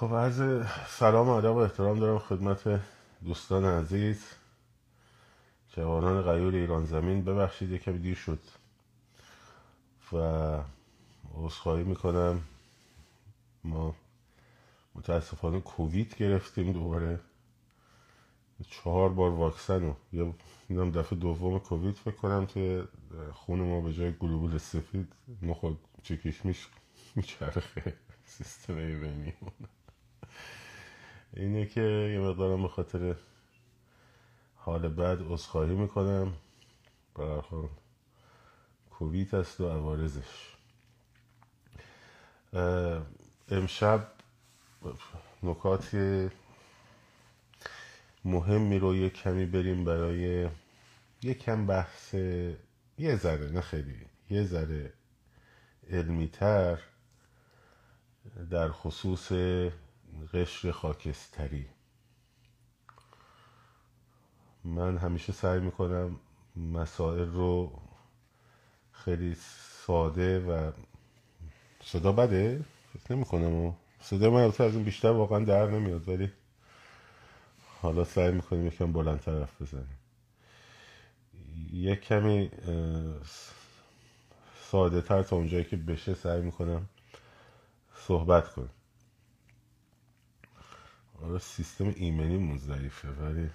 خب عرض سلام و و احترام دارم خدمت دوستان عزیز جوانان غیور ایران زمین. ببخشید یکم دیر شد و عذرخواهی می‌کنم. ما متاسفانه کووید گرفتیم دوباره. چهار بار واکسن رو یه اینم دفعه دوم کووید فکر کنم توی خون ما به جای گلوبول سفید. نخود چکیش میش میچرخه. سیستم ایمنی. اینه که یه مقدارم به خاطر حال بعد عذرخواهی می‌کنم. برای کووید هست و عوارزش امشب نکات مهمی رو یه کمی بریم برای یه کم بحث یه ذره نه خیلی یه ذره علمی تر در خصوص قشر خاکستری. من همیشه سعی می‌کنم مسائل رو خیلی ساده و صدا بده. فکر نمی‌کنم صدا من از این بیشتر واقعا در نمیاد ولی حالا سعی می‌کنیم یکم بلند طرف بزنیم. یک کمی ساده تر تا اونجایی که بشه سعی می‌کنم صحبت کنیم آره سیستم ایمنی ضعیفه ولی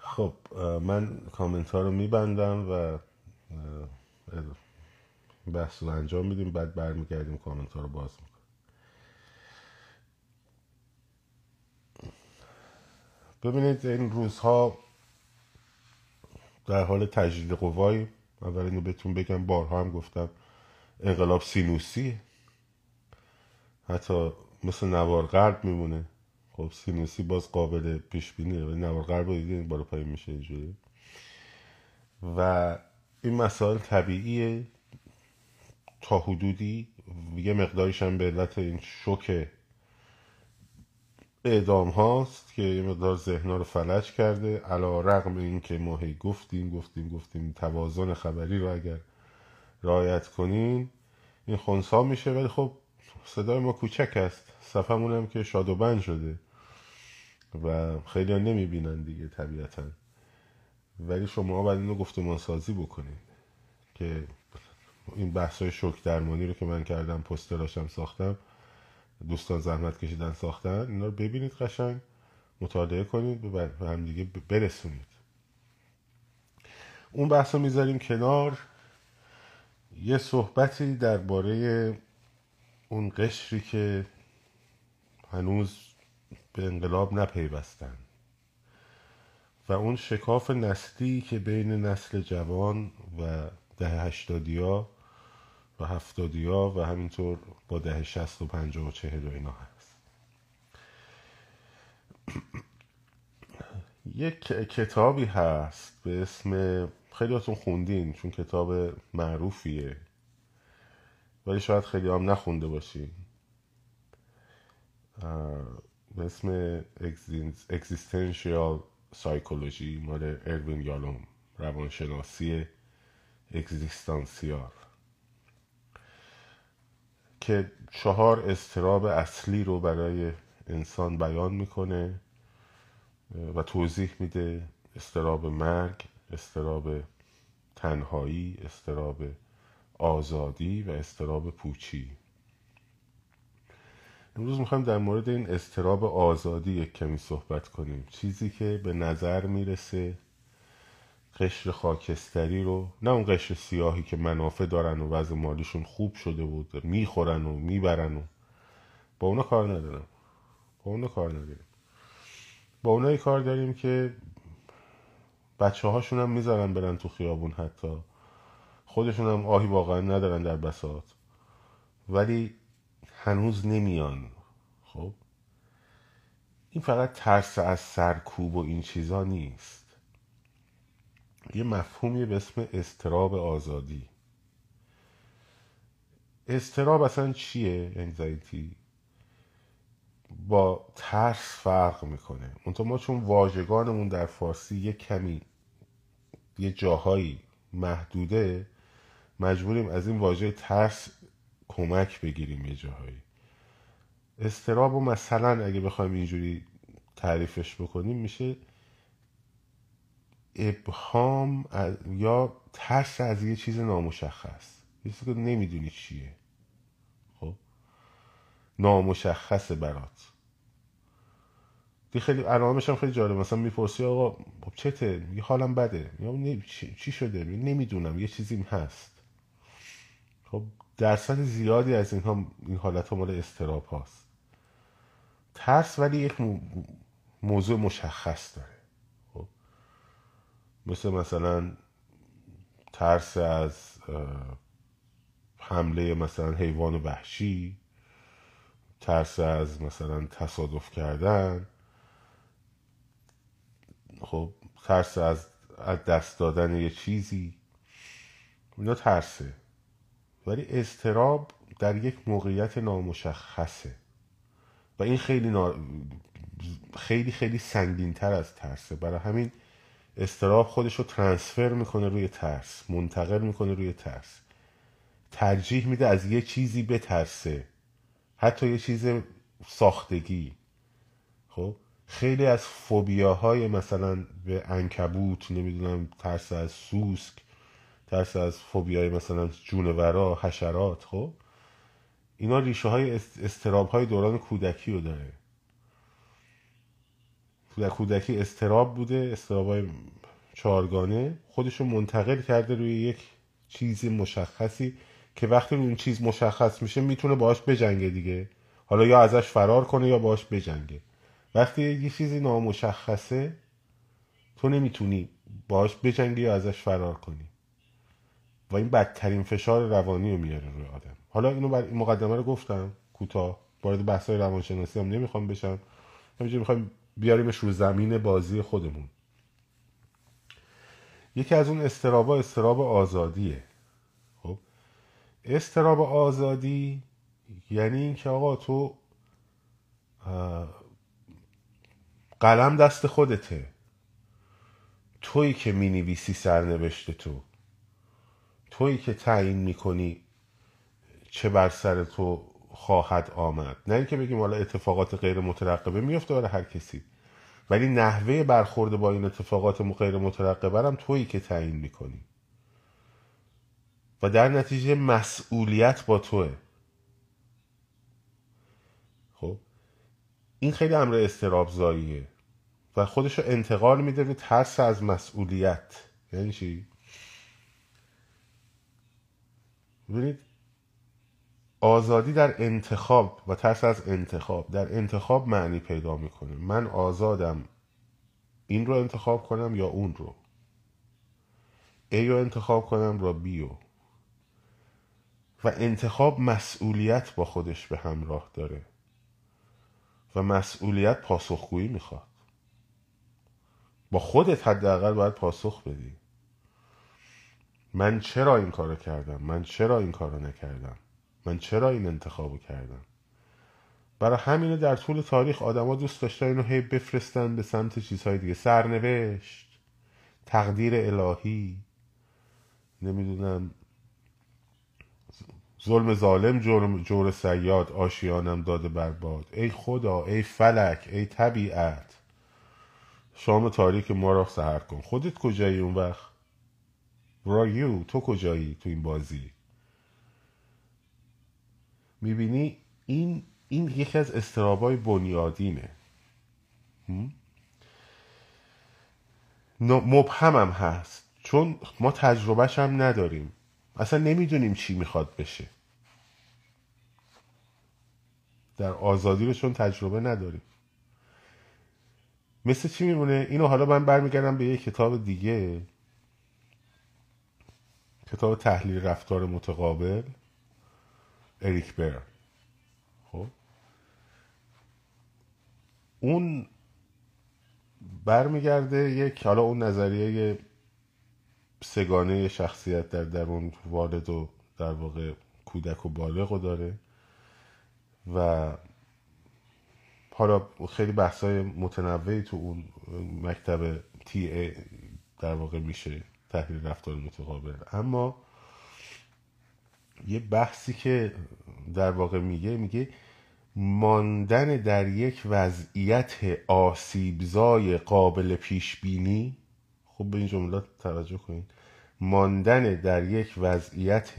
خب من کامنت ها رو میبندم و بحث رو انجام میدیم بعد برمیگردیم کامنت ها رو باز می‌کنیم. ببینید این روزها در حال تجدید قوای اول اینو بهتون بگم بارها هم گفتم انقلاب سینوسی حتی مثل نوار غرب میمونه. خب سینوسی باز قابل پیش بینیه ولی نوار غرب رو دیدین بالا پایین میشه اینجوری. و این مسائل طبیعیه. تا حدودی یه مقداریش هم به علت این شوک اعدام هاست که یه مقدار ذهنا رو فلج کرده. علا رقم این که ما هی گفتیم گفتیم گفتیم توازن خبری رو اگر رعایت کنین این خونسا میشه. ولی خب صدای ما کوچک است. صفمون هم که شاد و بند شده. و خیلی ها نمی‌بینن دیگه طبیعتا. ولی شما باید اینو گفتمان سازی بکنید که این بحث های شک درمانی رو که من کردم پستراشم ساختم دوستان زحمت کشیدن ساختن اینا رو ببینید قشنگ مطالعه کنید و هم دیگه برسونید. اون بحث رو می‌ذاریم کنار. یه صحبتی درباره اون قشری که هنوز به انقلاب نپیوستن. و اون شکاف نسلی که بین نسل جوان و ده هشتادیا و هفتادیا و همینطور با ده شست و پنجاه و چهل و اینا هست. یک کتابی هست به اسم خیلیاتون خوندین چون کتاب معروفیه. ولی شاید خیلی هم نخونده باشین به اسم Existential Psychology مال اروین یالوم روانشناسی اگزیستانسیال. که چهار استراب اصلی رو برای انسان بیان می‌کنه و توضیح میده. استراب مرگ استراب تنهایی استراب آزادی و استراب پوچی. امروز می‌خوایم در مورد این استراب آزادی یک کمی صحبت کنیم. چیزی که به نظر می‌رسه قشر خاکستری رو نه اون قشر سیاهی که منافع دارن و وضع مالیشون خوب شده بود می‌خورن و می‌برن و با اونا کار ندارم. با اونا کار نداریم. با اونایی کار داریم که بچه هاشون هم می‌ذارن برن تو خیابون حتی. خودشون هم آهی واقعا ندارن در بساط. ولی هنوز نمیان. خب؟ این فقط ترس از سرکوب و این چیزا نیست. یه مفهومی به اسم استراب آزادی. استراب اصلا چیه؟ انزایتی با ترس فرق می‌کنه. منتها ما چون واژگانمون در فارسی یه کمی یه جاهایی محدوده مجبوریم از این واژه ترس کمک بگیریم یه جاهایی. استراب و مثلا اگه بخوایم اینجوری تعریفش بکنیم میشه ابهام یا ترس از یه چیز نامشخص. یه که نمی‌دونی چیه. خب؟ نامشخصه برات. دی خیلی علامش هم خیلی جالب مثلا می‌پرسی آقا خب چته؟ یه حالم بده. یا چی شده؟ نمی‌دونم. یه چیزیم هست. خب درصد زیادی از اینها این حالت ها مال استراب هاست. ترس ولی یک موضوع مشخص داره. خب مثل مثلا ترس از حمله مثلا حیوان وحشی ترس از مثلا تصادف کردن خب ترس از دست دادن یه چیزی. اینا ترسه. ولی استراب در یک موقعیت نامشخصه. و این خیلی نا... خیلی خیلی سنگین تر از ترسه. برای همین استراب خودش رو ترانسفر می‌کنه روی ترس منتقل می‌کنه روی ترس. ترجیح میده از یه چیزی بترسه. حتی یه چیز ساختگی. خب؟ خیلی از فوبیاهای مثلا به انکبوت نمی‌دونم ترس از سوسک ترس از فوبیای مثلا جونورا حشرات خب؟ اینا ریشه های استراب های دوران کودکی رو داره. در کودکی استراب بوده استراب های چارگانه خودشو منتقل کرده روی یک چیزی مشخصی که وقتی اون چیز مشخص میشه می‌تونه باهاش بجنگه دیگه. حالا یا ازش فرار کنه یا باهاش بجنگه. وقتی یه چیزی نامشخصه تو نمی‌تونی باهاش بجنگی یا ازش فرار کنی. و این بدترین فشار روانی رو میاره روی آدم. حالا اینو بر این مقدمه رو گفتم کوتاه. وارد بحث های روانشناسی هم نمی‌خوام بشم. همینجوری می‌خوایم بیاریمش رو زمین بازی خودمون. یکی از اون استرابا استراب آزادیه. خب؟ استراب آزادی یعنی اینکه آقا تو قلم دست خودته. تویی که می‌نویسی سرنوشت تو. تویی که تعیین می‌کنی چه بر سر تو خواهد آمد. نه اینکه بگیم حالا اتفاقات غیر مترقبه میفته برای هر کسی ولی نحوه برخورد با این اتفاقات غیر مترقبه هم تویی که تعیین می‌کنی. و در نتیجه مسئولیت با توه. خب؟ این خیلی امر استراب زاییه و خودش رو انتقال میده به ترس از مسئولیت. یعنی چی؟ ببینید آزادی در انتخاب و ترس از انتخاب در انتخاب معنی پیدا می‌کنه. من آزادم این رو انتخاب کنم یا اون رو؟ A رو انتخاب کنم را رو؟ و انتخاب مسئولیت با خودش به همراه داره و مسئولیت پاسخگویی می‌خواد. با خودت حداقل باید پاسخ بدی. من چرا این کارو کردم؟ من چرا این کارو نکردم؟ من چرا این انتخابو کردم؟ برای همینه در طول تاریخ آدما دوست داشتن اینو هی بفرستن به سمت چیزهای دیگه. سرنوشت تقدیر الهی نمی‌دونم ظلم ظالم جور, جور سیاد آشیانم داده برباد ای خدا ای فلک ای طبیعت. شام تاریک ما را سهر کن. خودت کجایی اون وقت؟ رایو تو کجایی تو این بازی؟ می‌بینی این این یکی از استرابای بنیادینه. مبهمم هست. چون ما تجربهش هم نداریم. اصلا نمی‌دونیم چی می‌خواد بشه. در آزادی رو چون تجربه نداریم. مثل چی میمونه؟ اینو حالا من برمیگردم به یه کتاب دیگه. کتاب تحلیل رفتار متقابل اریک بر. خب؟ اون برمیگرده یک حالا اون نظریه سگانه شخصیت در درون والد و در واقع کودک و بالغ رو داره و حالا خیلی بحثای متنوعی تو اون مکتب تی ای در واقع میشه. تحلیل رفتار متقابل. اما یه بحثی که در واقع میگه میگه ماندن در یک وضعیت آسیبزای قابل پیش بینی خوب به این جملات توجه کنید ماندن در یک وضعیت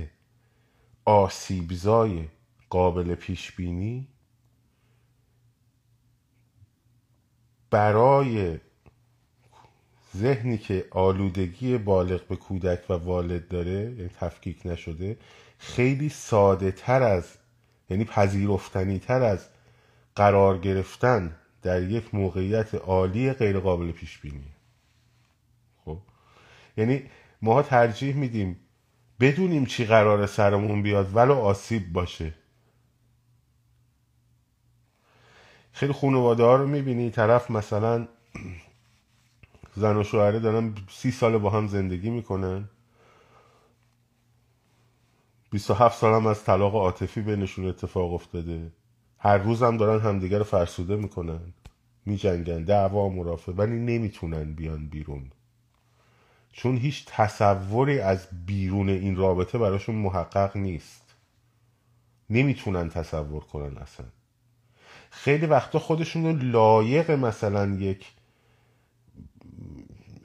آسیبزای قابل پیش بینی برای ذهنی که آلودگی بالغ به کودک و والد داره یعنی تفکیک نشده خیلی ساده تر از یعنی پذیرفتنی تر از قرار گرفتن در یک موقعیت عالی غیر قابل پیش بینی خب؟ یعنی ما ترجیح میدیم بدونیم چی قرار سرمون بیاد ولو آسیب باشه. خیلی خانواده ها رو می‌بینی طرف مثلا زن و شوهره دارن سی سال با هم زندگی می‌کنن. 27 سال هم از طلاق عاطفی بینشون اتفاق افتاده. هر روز هم دارن همدیگر رو فرسوده می‌کنن. میجنگن دعوا مرافع ولی نمی‌تونن بیان بیرون. چون هیچ تصوری از بیرون این رابطه براشون محقق نیست. نمی‌تونن تصور کنن اصلا. خیلی وقتا خودشون رو لایق مثلا یک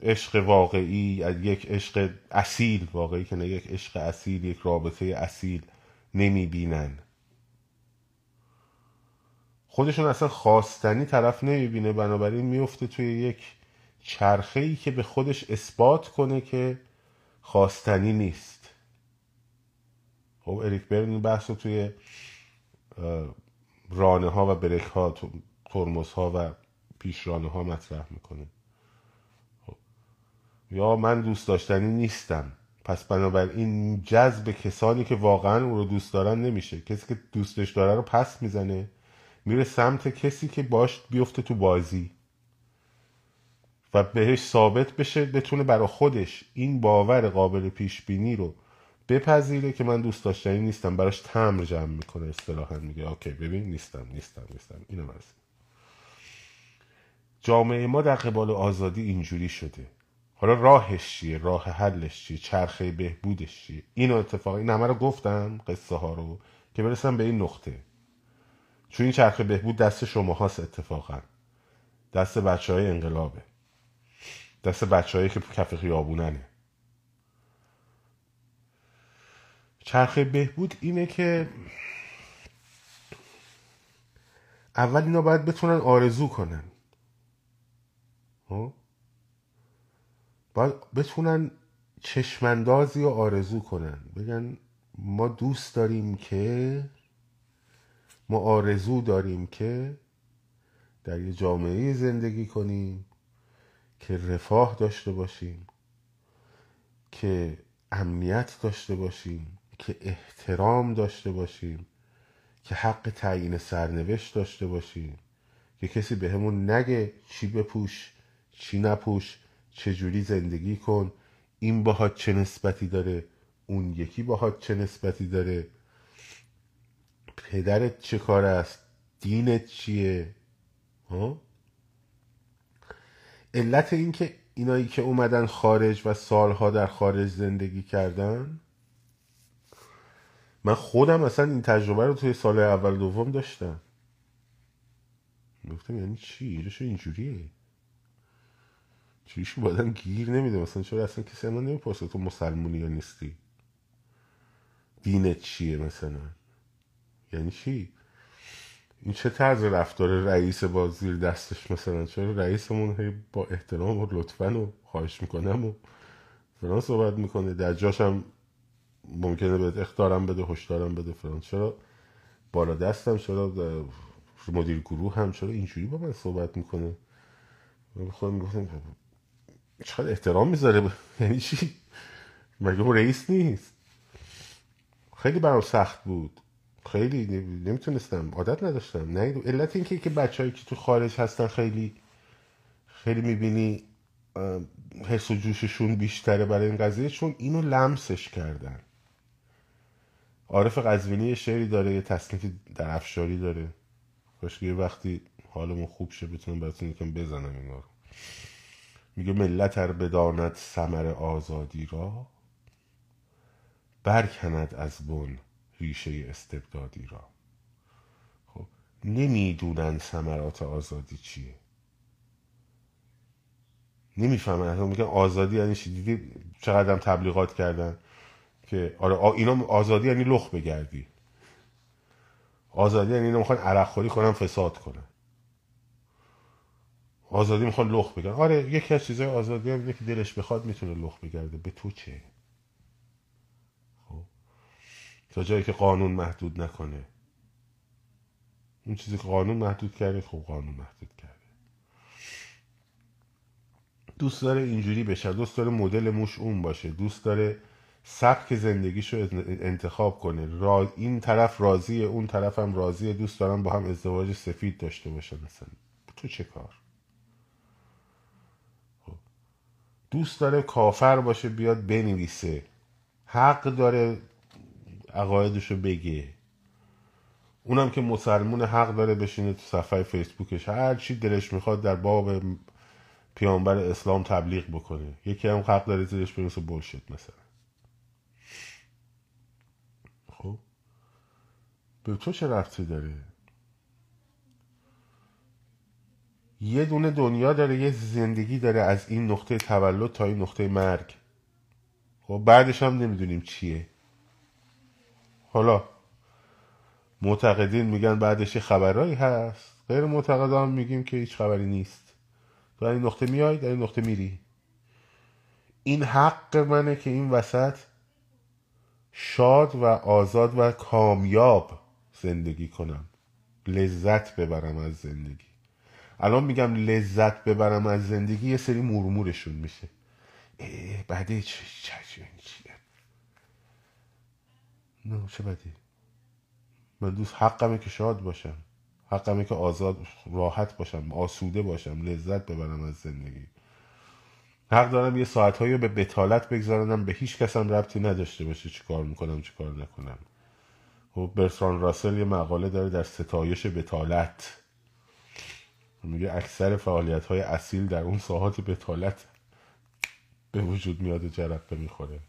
عشق واقعی یک عشق اصیل واقعی که نه یک عشق اصیل یک رابطه اصیل نمی‌بینن خودشون اصلا خواستنی طرف نمی‌بینه بنابراین میفته توی یک چرخه ای که به خودش اثبات کنه که خواستنی نیست خب اریک برن بحث رو توی رانه ها و برک ها ترمز ها و پیش رانه ها مطرح می‌کنه. یا من دوست داشتنی نیستم. پس بنابراین جذب کسانی که واقعا او رو دوست دارن نمیشه. کسی که دوستش داره رو پس می‌زنه. میره سمت کسی که باش بیفته تو بازی. و بهش ثابت بشه بتونه برا خودش این باور قابل پیش بینی رو بپذیره که من دوست داشتنی نیستم. براش تمر جمع می‌کنه اصطلاحا میگه. اوکی ببین نیستم نیستم نیستم. اینو مرز جامعه ما در قبال آزادی اینجوری شده. حالا راهش چیه؟ راه حلش چیه؟ چرخه بهبودش چیه؟ اینو اتفاق این همه رو گفتم قصه ها رو که برسم به این نقطه. چون این چرخه بهبود دست شما هاست اتفاقا. دست بچه های انقلابه. دست بچه که کف خیابوننه چرخه بهبود اینه که اول اینا باید بتونن آرزو کنن. خب؟ باید بتونن چشمندازی و آرزو کنن. بگن ما دوست داریم که ما آرزو داریم که در یه جامعه زندگی کنیم که رفاه داشته باشیم که امنیت داشته باشیم که احترام داشته باشیم که حق تعیین سرنوشت داشته باشیم. که کسی به همون نگه چی بپوش چی نپوش. چجوری زندگی کن؟ این باهات چه نسبتی داره؟ اون یکی باهات چه نسبتی داره؟ پدرت چه کار است؟ دینت چیه؟ ها؟ علت این که اینایی که اومدن خارج و سالها در خارج زندگی کردن؟ من خودم اصلا این تجربه رو توی سال اول دوم داشتم. گفتم یعنی چی؟ اینجوریه. چیش بادم گیر نمیده. مثلا چرا اصلا کسی من نمی‌پرسه تو مسلمونی یا نیستی؟ دینت چیه مثلا؟ یعنی چی؟ این چه طرز رفتار رئیس با زیر دستش مثلا؟ چرا رئیسمون با احترام و لطفا و خواهش می‌کنم و فلان صحبت می‌کنه. در جاشم ممکنه بهت اختارم بده هشدارم بده فلان. چرا بالا دستم؟ چرا مدیر گروه هم؟ چرا اینجوری با من صحبت می‌کنه؟ خودم می‌گفتم چقدر احترام می‌ذاره. یعنی چی؟ مگه رئیس نیست؟ خیلی برام سخت بود. خیلی نمی‌تونستم. عادت نداشتم. نه علت اینکه که بچههایی که تو خارج هستن خیلی خیلی می‌بینی حس و جوششون بیشتره برای این قضیه چون اینو لمسش کردن. عارف قزوینی شعری داره یه تصنیفی در افشاری داره. کاش یه وقتی حالمون خوب شه بتونم براتون یکم بزنم اینا رو میگه ملت ار بداند سمر آزادی را برکند از بن ریشه استبدادی را. خب نمی‌دونن ثمرات آزادی چیه. نمی‌فهمن میگن آزادی یعنی چی؟ دیدی چقدر تبلیغات کردن که آره اینا آزادی یعنی لخ بگردی. آزادی یعنی اینا می‌خوان عرق خوری کنن فساد کنن. آزادی می‌خوان لخ بگن. آره یکی از چیزای آزادی هم که دلش بخواد می‌تونه لخ بگرده. به تو چه؟ خب. تا جایی که قانون محدود نکنه. اون چیزی که قانون محدود کرده خب قانون محدود کرده. دوست داره اینجوری بشه. دوست داره مدل موش اون باشه. دوست داره سبک زندگیشو انتخاب کنه. را... این طرف راضیه اون طرف هم راضیه. دوست دارن با هم ازدواج سفید داشته باشن. مثلا تو چه کار خب. دوست داره کافر باشه بیاد بنویسه. حق داره عقایدشو بگه. اونم که مسلمون حق داره بشینه تو صفحه فیسبوکش. هر چی دلش می‌خواد در باب پیامبر اسلام تبلیغ بکنه. یکی هم حق داره زیرش بنویسه بولشت مثلا. خب؟ به تو چه رفتی داره؟ یه دونه دنیا داره یه زندگی داره از این نقطه تولد تا این نقطه مرگ. خب بعدش هم نمی‌دونیم چیه. حالا معتقدین میگن بعدش یه خبرهایی هست. غیر معتقدان میگیم که هیچ خبری نیست. تو این نقطه میای در این نقطه میری. این حق منه که این وسط شاد و آزاد و کامیاب زندگی کنم. لذت ببرم از زندگی. الان میگم لذت ببرم از زندگی یه سری مرمورشون میشه. بعده چه چه نه چه بدی من دوست حقمه که شاد باشم. حقمه که آزاد راحت باشم آسوده باشم لذت ببرم از زندگی. حق دارم یه ساعتهایی به بتالت بگذارنم به هیچ کسم ربطی نداشته باشه چی کار می‌کنم چی کار نکنم. خب برتران راسل یه مقاله داره در ستایش بتالت. میگه اکثر فعالیت های اصیل در اون ساعات بتالت به وجود میاد و جرقه می‌خوره.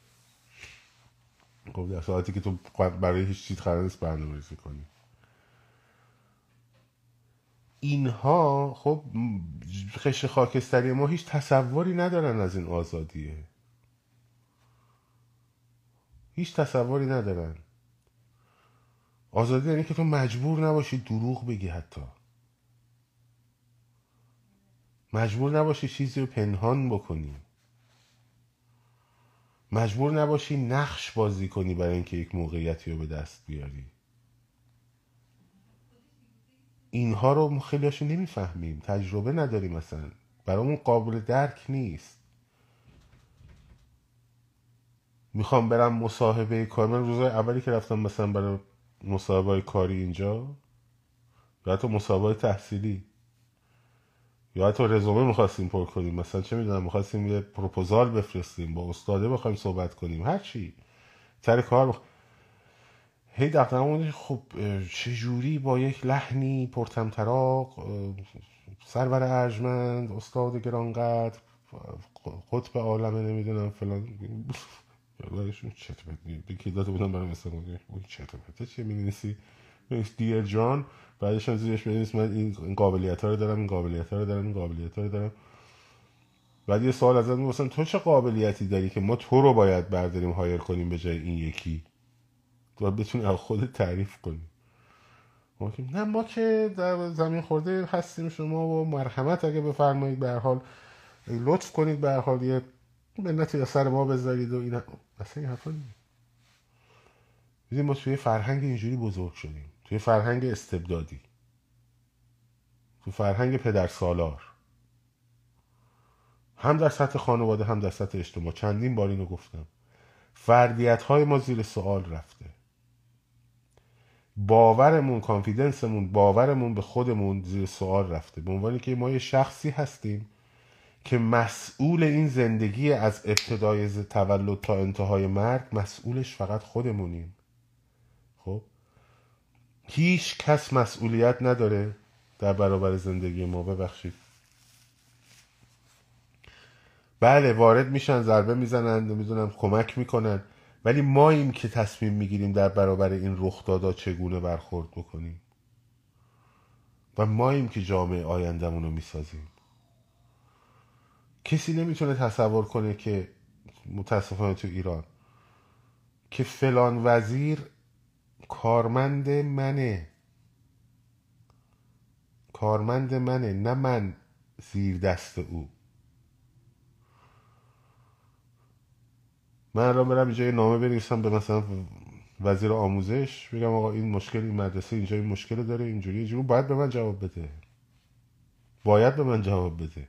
خب در ساعتی که تو برای هیچ چیز قرار نیست برنامه ریزی کنی. اینها خب خش خاکستری ما هیچ تصوری ندارن از این آزادیه. هیچ تصوری ندارن. آزادی یعنی که تو مجبور نباشی دروغ بگی حتی. مجبور نباشی چیزی رو پنهان بکنی. مجبور نباشی نقش بازی کنی برای اینکه یک موقعیتی رو به دست بیاری. اینها رو ما خیلیاشو نمی‌فهمیم. تجربه نداریم مثلا. برامون قابل درک نیست. می‌خوام برم مصاحبه کار. من روزای اولی که رفتم مثلا برای مصاحبه کاری اینجا یا حتی مصاحبه تحصیلی. یا حتی رزومه می‌خواستیم پر کنیم مثلا چه می‌دونم می‌خواستیم یه پروپوزال بفرستیم با استاده بخوایم صحبت کنیم هر چی. سر کار بخ... هی دقیقا خب چجوری با یک لحنی پرتمطراق سرور ارجمند استاد گرانقدر قطب عالمه نمی‌دونم فلان. که داده بودم برای مثلا اون چت چه می‌نویسی؟ دیر جان بعدش هم زیرش بنویس من این قابلیت ها رو دارم این قابلیت ها رو دارم این قابلیت ها رو دارم. بعد یه سوال ازت می‌پرسن تو چه قابلیتی داری که ما تو رو باید برداریم هایر کنیم به جای این یکی؟ تو باید بتونی از خودت تعریف کنی. نه ما که در زمین خورده هستیم شما و مرحمت اگه بفرمایید به حال لطف کنید به حال یه منتی سر ما بذارید و این اصلا این حرفا ما توی فرهنگ اینجوری بزرگ شدیم. توی فرهنگ استبدادی. تو فرهنگ پدر سالار. هم در سطح خانواده هم در سطح اجتماع. چندین بار اینو گفتم. فردیت های ما زیر سوال رفته. باورمون کانفیدنسمون باورمون به خودمون زیر سوال رفته. به عنوانی که ما یه شخصی هستیم که مسئول این زندگی از ابتدای تولد تا انتهای مرگ مسئولش فقط خودمونیم. هیچ کس مسئولیت نداره در برابر زندگی ما. ببخشید. بله وارد میشن ضربه می‌زنن نمی‌دونم کمک می‌کنن. ولی ما این که تصمیم می‌گیریم در برابر این رخدادا چگونه برخورد بکنیم. و ماییم که جامعه آیندهمون رو می‌سازیم. کسی نمی‌تونه تصور کنه که متاسفانه تو ایران که فلان وزیر کارمند منه. کارمند منه نه من زیر دست او. من الان برم اینجا یه نامه بنویسم به مثلا وزیر آموزش. بگم آقا این مشکل این مدرسه اینجا این مشکل داره اینجوری اینجوری. باید به من جواب بده. باید به من جواب بده.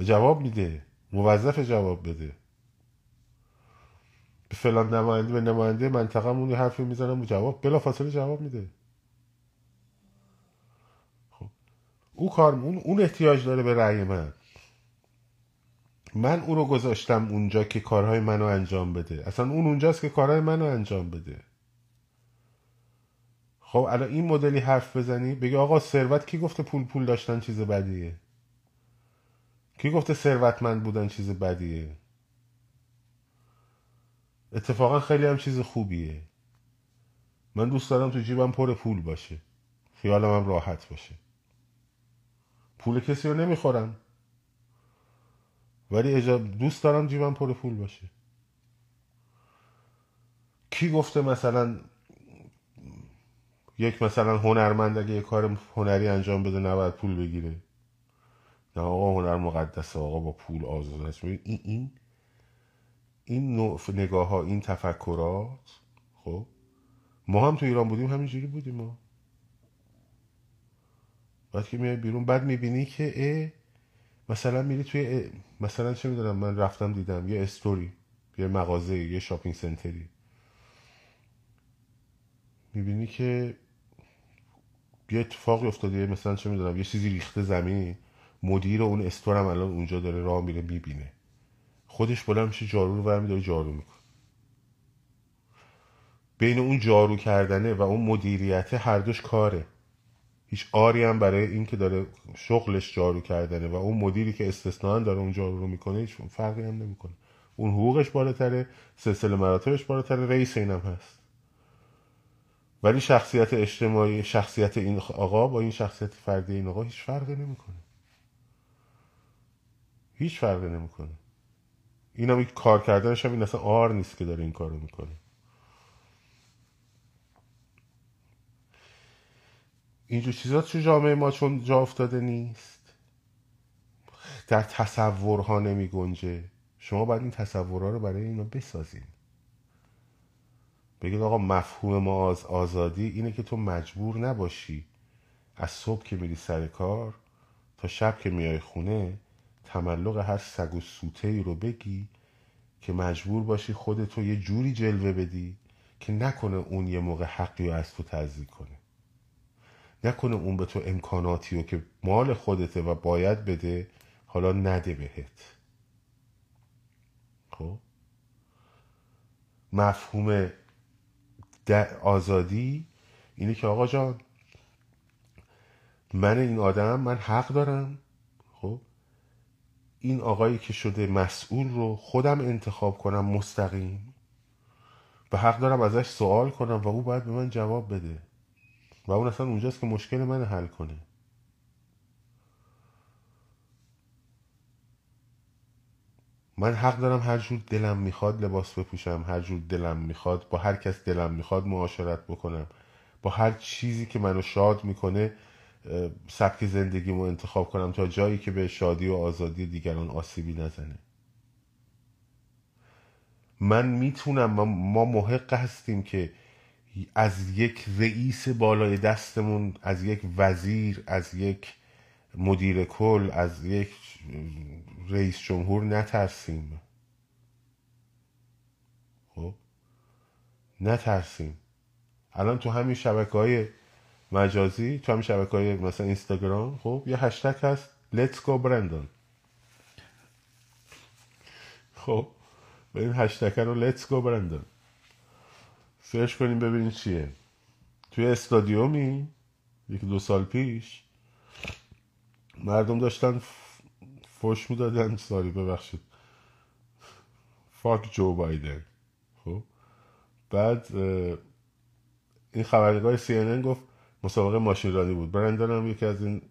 و جواب میده. موظف جواب بده. فلان نماینده به نماینده منطقه مون حرفی می‌زنم و جواب بلا فاصله جواب میده. خب. او کار اون, اون احتیاج داره به رأی من. من او رو گذاشتم اونجا که کارهای منو انجام بده. اصلا اون اونجاست که کارهای منو انجام بده. خب الان این مدلی حرف بزنی بگی آقا ثروت کی گفته پول پول داشتن چیز بدیه؟ کی گفته ثروتمند بودن چیز بدیه؟ اتفاقا خیلی هم چیز خوبیه. من دوست دارم تو جیبم پر پول باشه. خیالم هم راحت باشه. پول کسی رو نمی‌خورم. ولی دوست دارم جیبم پر پول باشه. کی گفته مثلا یک مثلا هنرمند اگه یه کار هنری انجام بده نباید پول بگیره. نه آقا هنر مقدسه آقا با پول آزاد این این این نوع نگاه ها این تفکرات خب؟ ما هم تو ایران بودیم همینجوری بودیم ما. بعد که میای بیرون بعد می‌بینی که اه مثلا میری توی مثلا چه می‌دونم من رفتم دیدم یه استوری یه مغازه یه شاپینگ سنتری. می‌بینی که یه اتفاقی افتاده مثلا چه می‌دونم یه چیزی ریخته زمین مدیر اون استورم الان اونجا داره راه میره می‌بینه. خودش بلند میشه جارو رو برمی داره جارو می‌کنه. بین اون جارو کردنه و اون مدیریت هر دوش کاره. هیچ آری هم برای این که داره شغلش جارو کردنه و اون مدیری که استثنان داره اون جارو رو می‌کنه هیچ فرقی هم نمی‌کنه. اون حقوقش بالاتره سلسله مراتبش بالاتره رئیس اینم هست. ولی شخصیت اجتماعی شخصیت این آقا با این شخصیت فردی این آقا هیچ فرقی نمی‌کنه. هیچ فرقی نمی‌کنه. این هم کار کردنش هم این اصلا آر نیست که داره این کارو می‌کنه. اینجور چیزا تو جامعه ما چون جا افتاده نیست. در تصورها نمی گنجه شما باید این تصورها رو برای اینا بسازین. بگید آقا مفهوم ما از آزادی اینه که تو مجبور نباشی. از صبح که میری سر کار تا شب که میای خونه تملق هر سگ و سوته ای رو بگی که مجبور باشی خودتو یه جوری جلوه بدی که نکنه اون یه موقع حقی رو از تو تزدیک کنه. نکنه اون به تو امکاناتی رو که مال خودته و باید بده حالا نده بهت. خب؟ مفهوم آزادی اینه که آقا جان من این آدم من حق دارم. این آقایی که شده مسئول رو خودم انتخاب کنم مستقیم. و حق دارم ازش سوال کنم و او باید به من جواب بده. و اون اصلا اونجاست که مشکل من حل کنه. من حق دارم هر جور دلم می‌خواد لباس بپوشم هر جور دلم می‌خواد با هر کس دلم می‌خواد معاشرت بکنم. با هر چیزی که منو شاد می‌کنه سبک زندگیمو انتخاب کنم تا جایی که به شادی و آزادی دیگران آسیبی نزنه. من می‌تونم ما محق هستیم که از یک رئیس بالای دستمون از یک وزیر از یک مدیر کل از یک رئیس جمهور نترسیم. خب؟ نترسیم. الان تو همین شبکه های مجازی تو همین شبکه های مثلا اینستاگرام خب یه هشتگ هست. Let's go Brandon. خب به این هشتگ رو Let's go Brandon. سرچ کنیم ببینیم چیه. توی استادیومی یکی دو سال پیش مردم داشتن فش می‌دادن. ساری ببخشید. فاک جو بایدن خب بعد این خبرنگار سی گفت مسابقه ماشین رانی بود. برندن هم یکی از این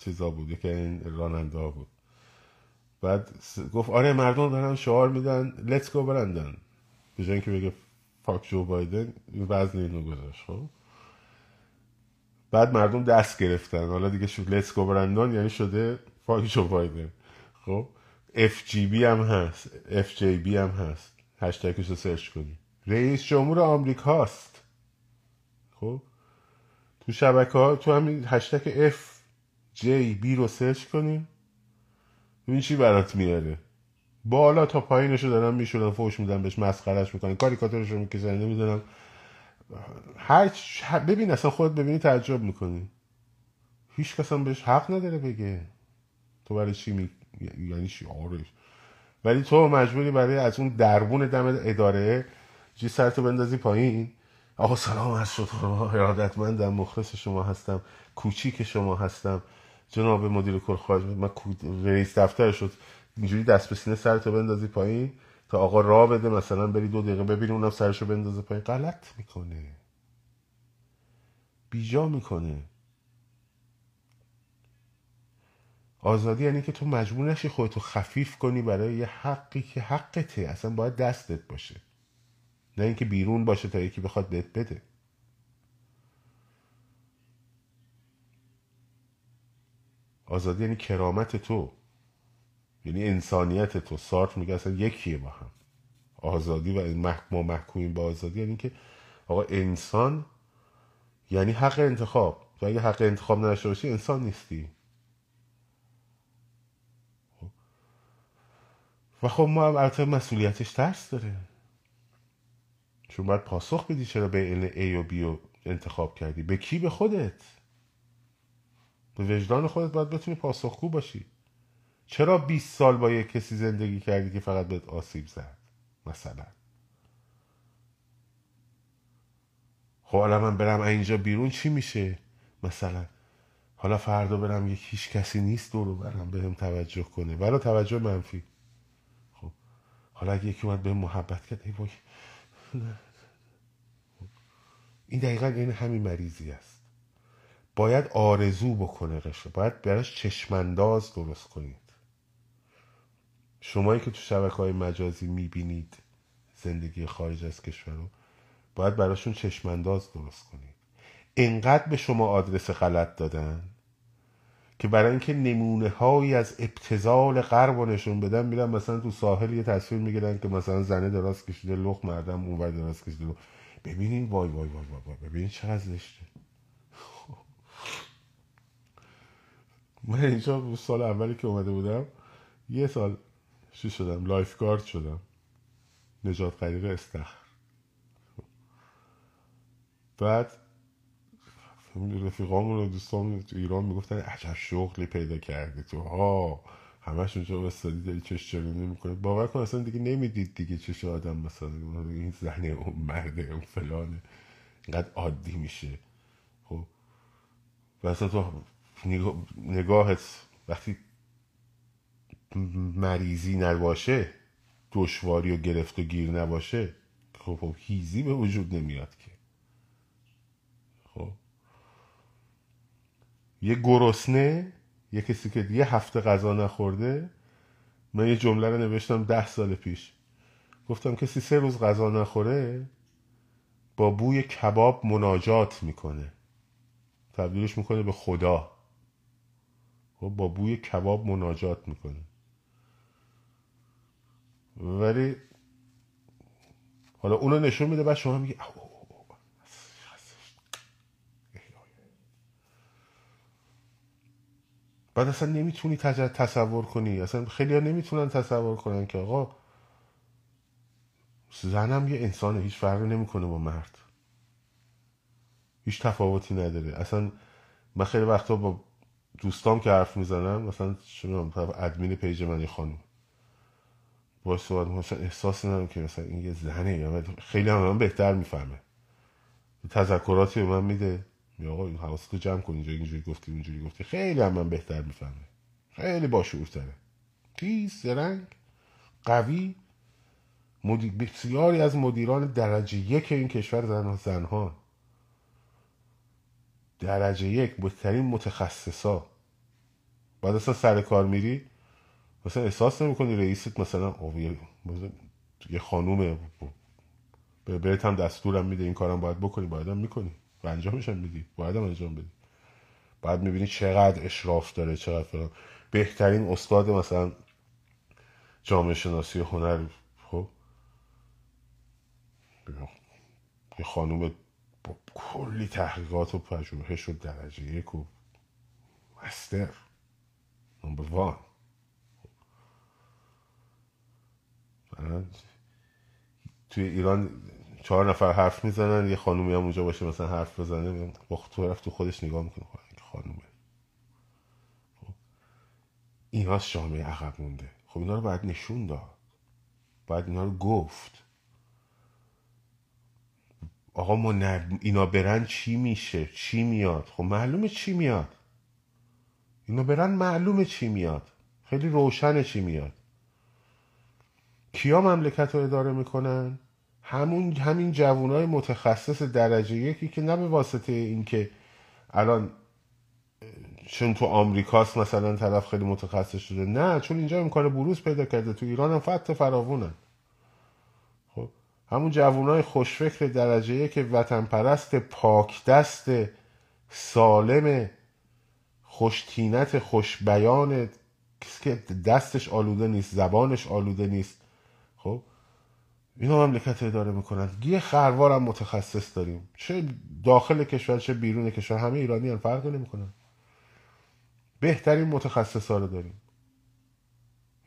چیزا بود یکی این راننده ها بود. بعد گفت آره مردم دارن شعار میدن let's go برندن. به جای اینکه بگه fuck جو بایدن این وزن اینو گذاشت خب. بعد مردم دست گرفتن. حالا دیگه شد let's go Brandon یعنی شده fuck جو بایدن خب. FJB هم هست. FJB هم هست. هشتگش رو سرچ کنی. رئیس جمهور آمریکاست. خب. تو شبکه ها تو همین هشتگ FJB رو سرچ کنیم ببین چی برات میاره. بالا تا پایینشو دارن میشونن فوش میدن بهش مسخرش می‌کنن کاریکاتورشو می‌کشن نمی‌دونم. هر ببین اصلا خود ببینی تعجب می‌کنی. هیچ کس هم بهش حق نداره بگه. تو برای چی می... یعنی چی؟ آرش ولی تو مجبوری برای از اون دربون دم اداره جی سرتو بندازی پایین. آقا سلام از شد ارادتمندم مخلص شما هستم کوچیک شما هستم. جناب مدیر کل خارج من رئیس دفتر شد. اینجوری دست به سینه سرتو بندازی پایین تا آقا راه بده مثلا بری دو دقیقه ببینی اونم سرشو بندازه پایین. غلط می‌کنه. بیجا می‌کنه. آزادی یعنی که تو مجبور نشی خودتو خفیف کنی برای یه حقی که حقته. اصلا باید دستت باشه. نه اینکه بیرون باشه تا یکی بخواد بهت بده. آزادی یعنی کرامت تو. یعنی انسانیت تو. سارت میگه اصلا یکیه با هم. آزادی و ما محکومیم با آزادی یعنی که آقا انسان یعنی حق انتخاب. تو اگه حق انتخاب نداشته باشی انسان نیستی. و خب ما البته مسئولیتش ترس داره. چون باید پاسخ بدی چرا بین A و B رو انتخاب کردی. به کی؟ به خودت. به وجدان خودت باید بتونی پاسخگو باشی. چرا 20 سال با یک کسی زندگی کردی که فقط بهت آسیب زد؟ مثلا. خب حالا من برم اینجا بیرون چی میشه؟ مثلا. حالا فردا برم یک هیچ کسی نیست دورو برم بهم توجه کنه. ولی توجه منفی. خب. حالا اگه یکی اومد به محبت کرد ای این دقیقا این همین مریضی است. باید آرزو بکنه قشر. باید براش چشمانداز درست کنید. شمایی که تو شبکه های مجازی می‌بینید زندگی خارج از کشور رو باید براشون چشمانداز درست کنید. انقدر به شما آدرس غلط دادن که برای اینکه نمونه هایی از ابتزال غرب و نشون بدن میرن مثلا تو ساحل یه تصویر می‌گیرن که مثلا زنه دراز کشیده لخ مردم اونور دراز کشیده. ببینین وای وای وای وای, ببینین چقدر زشته. من اینجا سال اولی که اومده بودم یه سال چی شدم؟ lifeguard شدم. نجات غریق استخر. بعد رفیقامون و دوستان تو ایران می‌گفتن عجب شغلی پیدا کردی تو. ها همشون چه استادی داری چش چرونی می‌کنه باور کن اصلا دیگه نمی‌دید دیگه چش آدم مثلا. این زنه اون مرده اون فلانه اینقدر عادی میشه. خب؟ و اصلا تو نگاهت وقتی مریضی نباشه دشواری و گرفت و گیر نباشه خب, خب هیزی به وجود نمیاد که. یه گرسنه یه کسی که یه هفته غذا نخورده. من یه جمله رو نوشتم ده سال پیش. گفتم کسی سه روز غذا نخوره با بوی کباب مناجات می‌کنه. تبدیلش می‌کنه به خدا. خب با بوی کباب مناجات می‌کنه. ولی حالا اونو نشون میده بعد شما میگه بعد اصلا نمی‌تونی تصور کنی. اصلا خیلی ها نمی‌تونن تصور کنن که آقا زنم یه انسانه هیچ فرقی نمی‌کنه با مرد. هیچ تفاوتی نداره. اصلا من خیلی وقتا با دوستام که حرف می‌زنم مثلا شما ادمین پیج من یه خانم با صحبت مثلا احساس ندارم که مثلا این یه زنه یا خیلی هم من بهتر می‌فهمه تذکراتی به من میده. یا آقا حواستو جمع کن اینجا اینجوری گفتی اینجوری گفتی. خیلی هم من بهتر می‌فهمه خیلی باشعورتره. تیز سرنگ قوی. مدی... بسیاری از مدیران درجه یک این کشور زن زنها. درجه یک بهترین متخصصا. بعد اصلا سر کار میری مثلا احساس نمی‌کنی رئیست مثلا یه خانومه. بهت هم دستورم میده این کارم باید بکنی. باید هم می‌کنی. انجامش هم میدی. باید هم انجام بدی. بعد می‌بینی چقدر اشراف داره چقدر فرام بهترین استاد مثلا جامعه شناسی هنر خب؟ یه خانوم با کلی تحقیقات و پژوهش و درجه یک و مستر نمبر وان. توی ایران چهار نفر حرف می‌زنن یه خانومی هم اونجا باشه مثلا حرف بزنه با رفت تو خودش نگاه می‌کنه. خب، خانومه. خب ایناست جامعه عقب مونده. خب اینا رو باید نشون داد. باید اینا رو گفت. آقا ما اینا برن چی میشه؟ چی میاد؟ خب معلومه چی میاد. اینا برن معلومه چی میاد. خیلی روشنه چی میاد. کیا مملکت رو اداره می‌کنن؟ همون همین جوانای متخصص درجه یکی که نه به واسطه اینکه الان چون تو آمریکاست مثلا طرف خیلی متخصص شده. نه چون اینجا امکان بروز پیدا کرده. تو ایران هم فت فراوونن خب همون جوانای خوشفکر درجه که وطن پرست پاک دست سالم خوشتینت خوش بیان که دستش آلوده نیست زبانش آلوده نیست. اینا مملکت اداره می‌کنن یه خروار هم متخصص داریم. چه داخل کشور چه بیرون کشور همه ایرانی هم فرقی نمی‌کنن. بهترین متخصص ها رو داریم.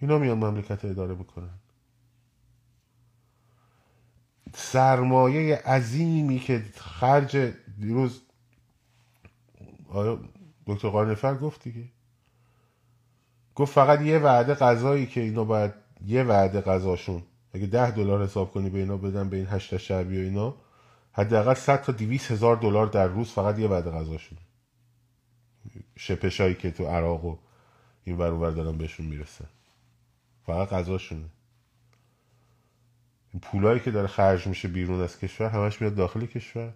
اینا میان مملکت اداره می‌کنن. سرمایه عظیمی که خرج دیروز دکتر قانفر گفت دیگه. گفت فقط یه وعده غذایی که اینا باید یه وعده غذاشون. اگه ده دلار حساب کنی به اینا بدن به این هشت شعبی و اینا حداقل 100 تا 200 هزار دلار در روز فقط یه وعده غذاشون. شپشایی که تو عراق و این ور دارن بهشون می‌رسن فقط غذاشونه. این پولایی که داره خرج میشه بیرون از کشور همش میاد داخل کشور.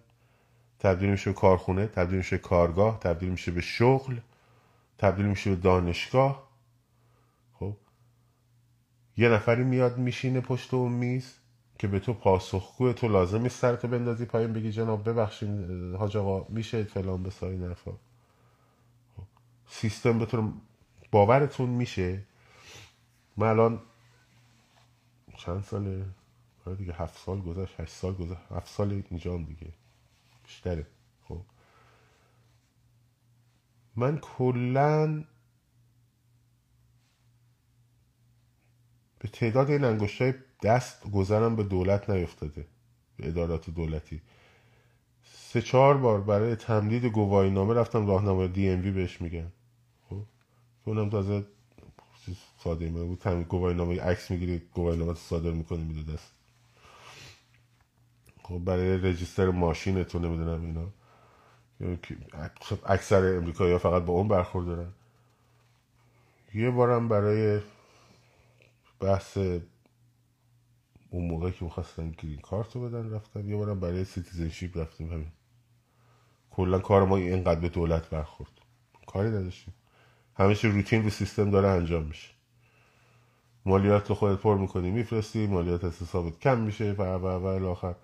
تبدیل میشه به کارخونه تبدیل میشه به کارگاه تبدیل میشه به شغل تبدیل میشه به دانشگاه. یه نفری میاد میشینه پشت اون میز که به تو پاسخگو تو لازم نیست سرتو بندازی پایین بگی جناب ببخشید حاج آقا میشه فلان بسایی نفا خب. سیستم بتون باورتون میشه؟ من الان چند ساله؟ آره دیگه هفت سال گذشت هشت سال گذشت هفت سال اینجا دیگه بیشتره. خب من کلا به تعداد این انگشتای دست گذرم به دولت نیفتاده به ادارات دولتی. سه چهار بار برای تمدید گواهی نامه رفتم راهنمای دی ام وی بهش میگن. خب اونم تازه ساده بود تمدید گواهی نامه عکس می‌گیری گواهی نامه صادر می‌کنه میده دست. خب برای register ماشین تو نمی‌دونم اینا. اکثر امریکایی ها فقط با اون برخورد دارن. یه بارم برای بحث اون موقع که می‌خواستن green card رو بدن رفتم یه بارم برای citizenship رفتیم همین. کلا کار ما اینقدر به دولت برخورد. کاری نداشتیم. همیشه روتین رو سیستم داره انجام میشه. مالیات رو خودت پر می‌کنی میفرستی مالیات از حسابت کم میشه و و و آخر.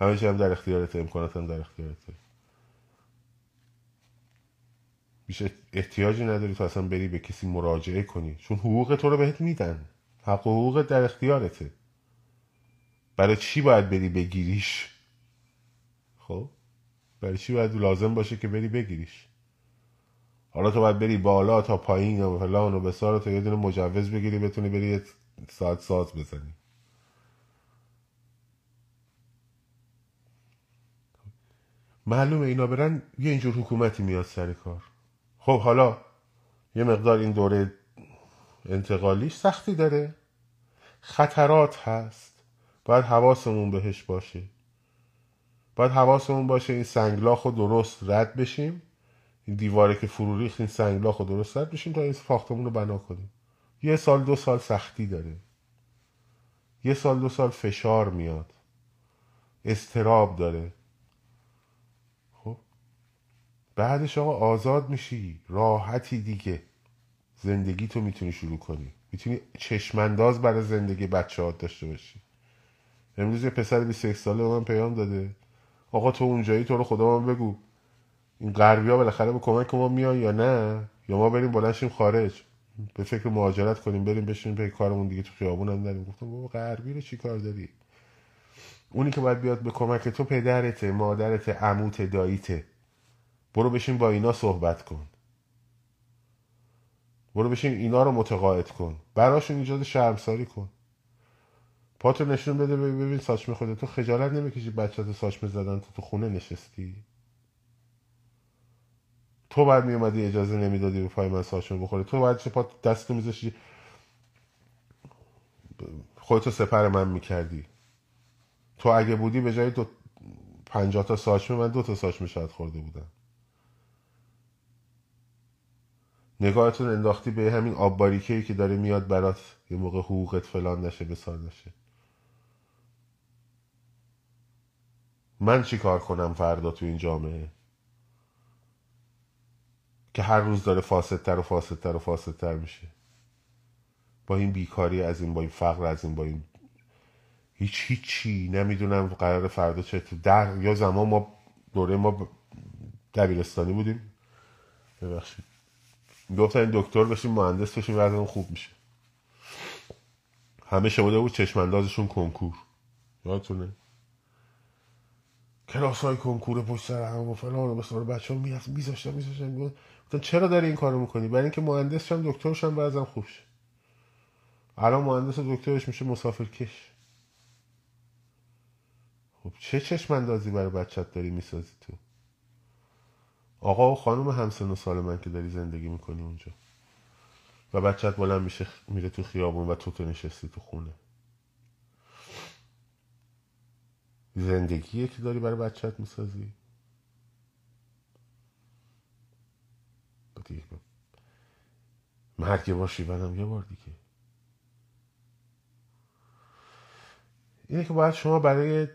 همه هم در اختیارت امکانات هم در اختیارته بیشه احتیاجی نداری تو اصلا بری به کسی مراجعه کنی. چون حقوق تو رو بهت میدن. حق حقوق در اختیارته. برای چی باید بری بگیریش؟ خب؟ برای چی باید لازم باشه که بری بگیریش؟ حالا تو باید بری بالا تا پایین و فلان و بسار تا یه دونه مجوز بگیری بتونی بری ساعت ساز بزنی. معلومه اینا برن یه اینجور حکومتی میاد سر کار. خب حالا یه مقدار این دوره انتقالیش سختی داره. خطرات هست. باید حواسمون بهش باشه. باید حواسمون باشه این سنگلاخ رو درست رد بشیم. این دیواره که فرو ریخت این سنگلاخ رو درست رد بشیم تا این ساختمون رو بنا کنیم. یه سال دو سال سختی داره. یه سال دو سال فشار میاد. استراب داره. بعدش آقا آزاد میشی. راحتی دیگه. زندگی تو می‌تونی شروع کنی. می‌تونی چشمانداز برای زندگی بچه ها داشته باشی. امروز یه پسر 21 ساله به من پیام داده. آقا تو اونجایی تو رو خدا من بگو. این غربی ها بالاخره به کمک ما میان یا نه؟ یا ما بریم بلنشیم خارج؟ به فکر مهاجرت کنیم بریم بشینیم به کارمون دیگه تو خیابون هم داریم گفتم بابا غربی رو چی کار داری؟ اونی که باید بیاد به کمک تو پدرته مادرته عموت داییته. برو بشین با اینا صحبت کن. برو بشین اینا رو متقاعد کن. براشون ایجاد شرمساری کن. پاتو نشون بده ببین ساچمه خوده تو خجالت نمی‌کشی بچه تو ساچمه زدن تو تو خونه نشستی. تو باید میومدی اجازه نمی‌دادی به پای من ساچمه بخوره تو باید پات دستو میذاشتی؟ خودتو سپر من می‌کردی. تو اگه بودی به جای دو پنجاه تا ساچمه من دو تا ساچمه شاید خورده بودم. نگاهتون انداختی به همین آب باریکه که داره میاد برات یه موقع حقوقت فلان نشه بسار نشه. من چی کار کنم فردا تو این جامعه؟ که هر روز داره فاسدتر و فاسدتر و فاسدتر میشه. با این بیکاری از این با این فقر از این با این هیچ هیچی نمی‌دونم قرار فردا چه در یا زمان ما دوره ما دبیرستانی بودیم. ببخشید. گفتن دکتر بشیم مهندس بشیم وضعمون خوب میشه. همه شده بود چشماندازشون کنکور. یادتونه؟ کلاس های کنکور پشت سر هم و فلان و بسار بچه ها میذاشتن میذاشتن. گفتن چرا داری این کارو می‌کنی؟ برای اینکه مهندس شم دکترش هم بعضم خوب شه. الان مهندس و دکترش میشه مسافر کش خب چه چشم اندازی برای بچت داری می‌سازی تو؟ آقا و خانم همسن و سال من که داری زندگی می‌کنی اونجا. و بچت بلند میشه میره تو خیابون و تو تو نشستی تو خونه. زندگیه که داری برای بچت می‌سازی. مرگ باشی منم یه بار دیگه. اینه که باید شما برای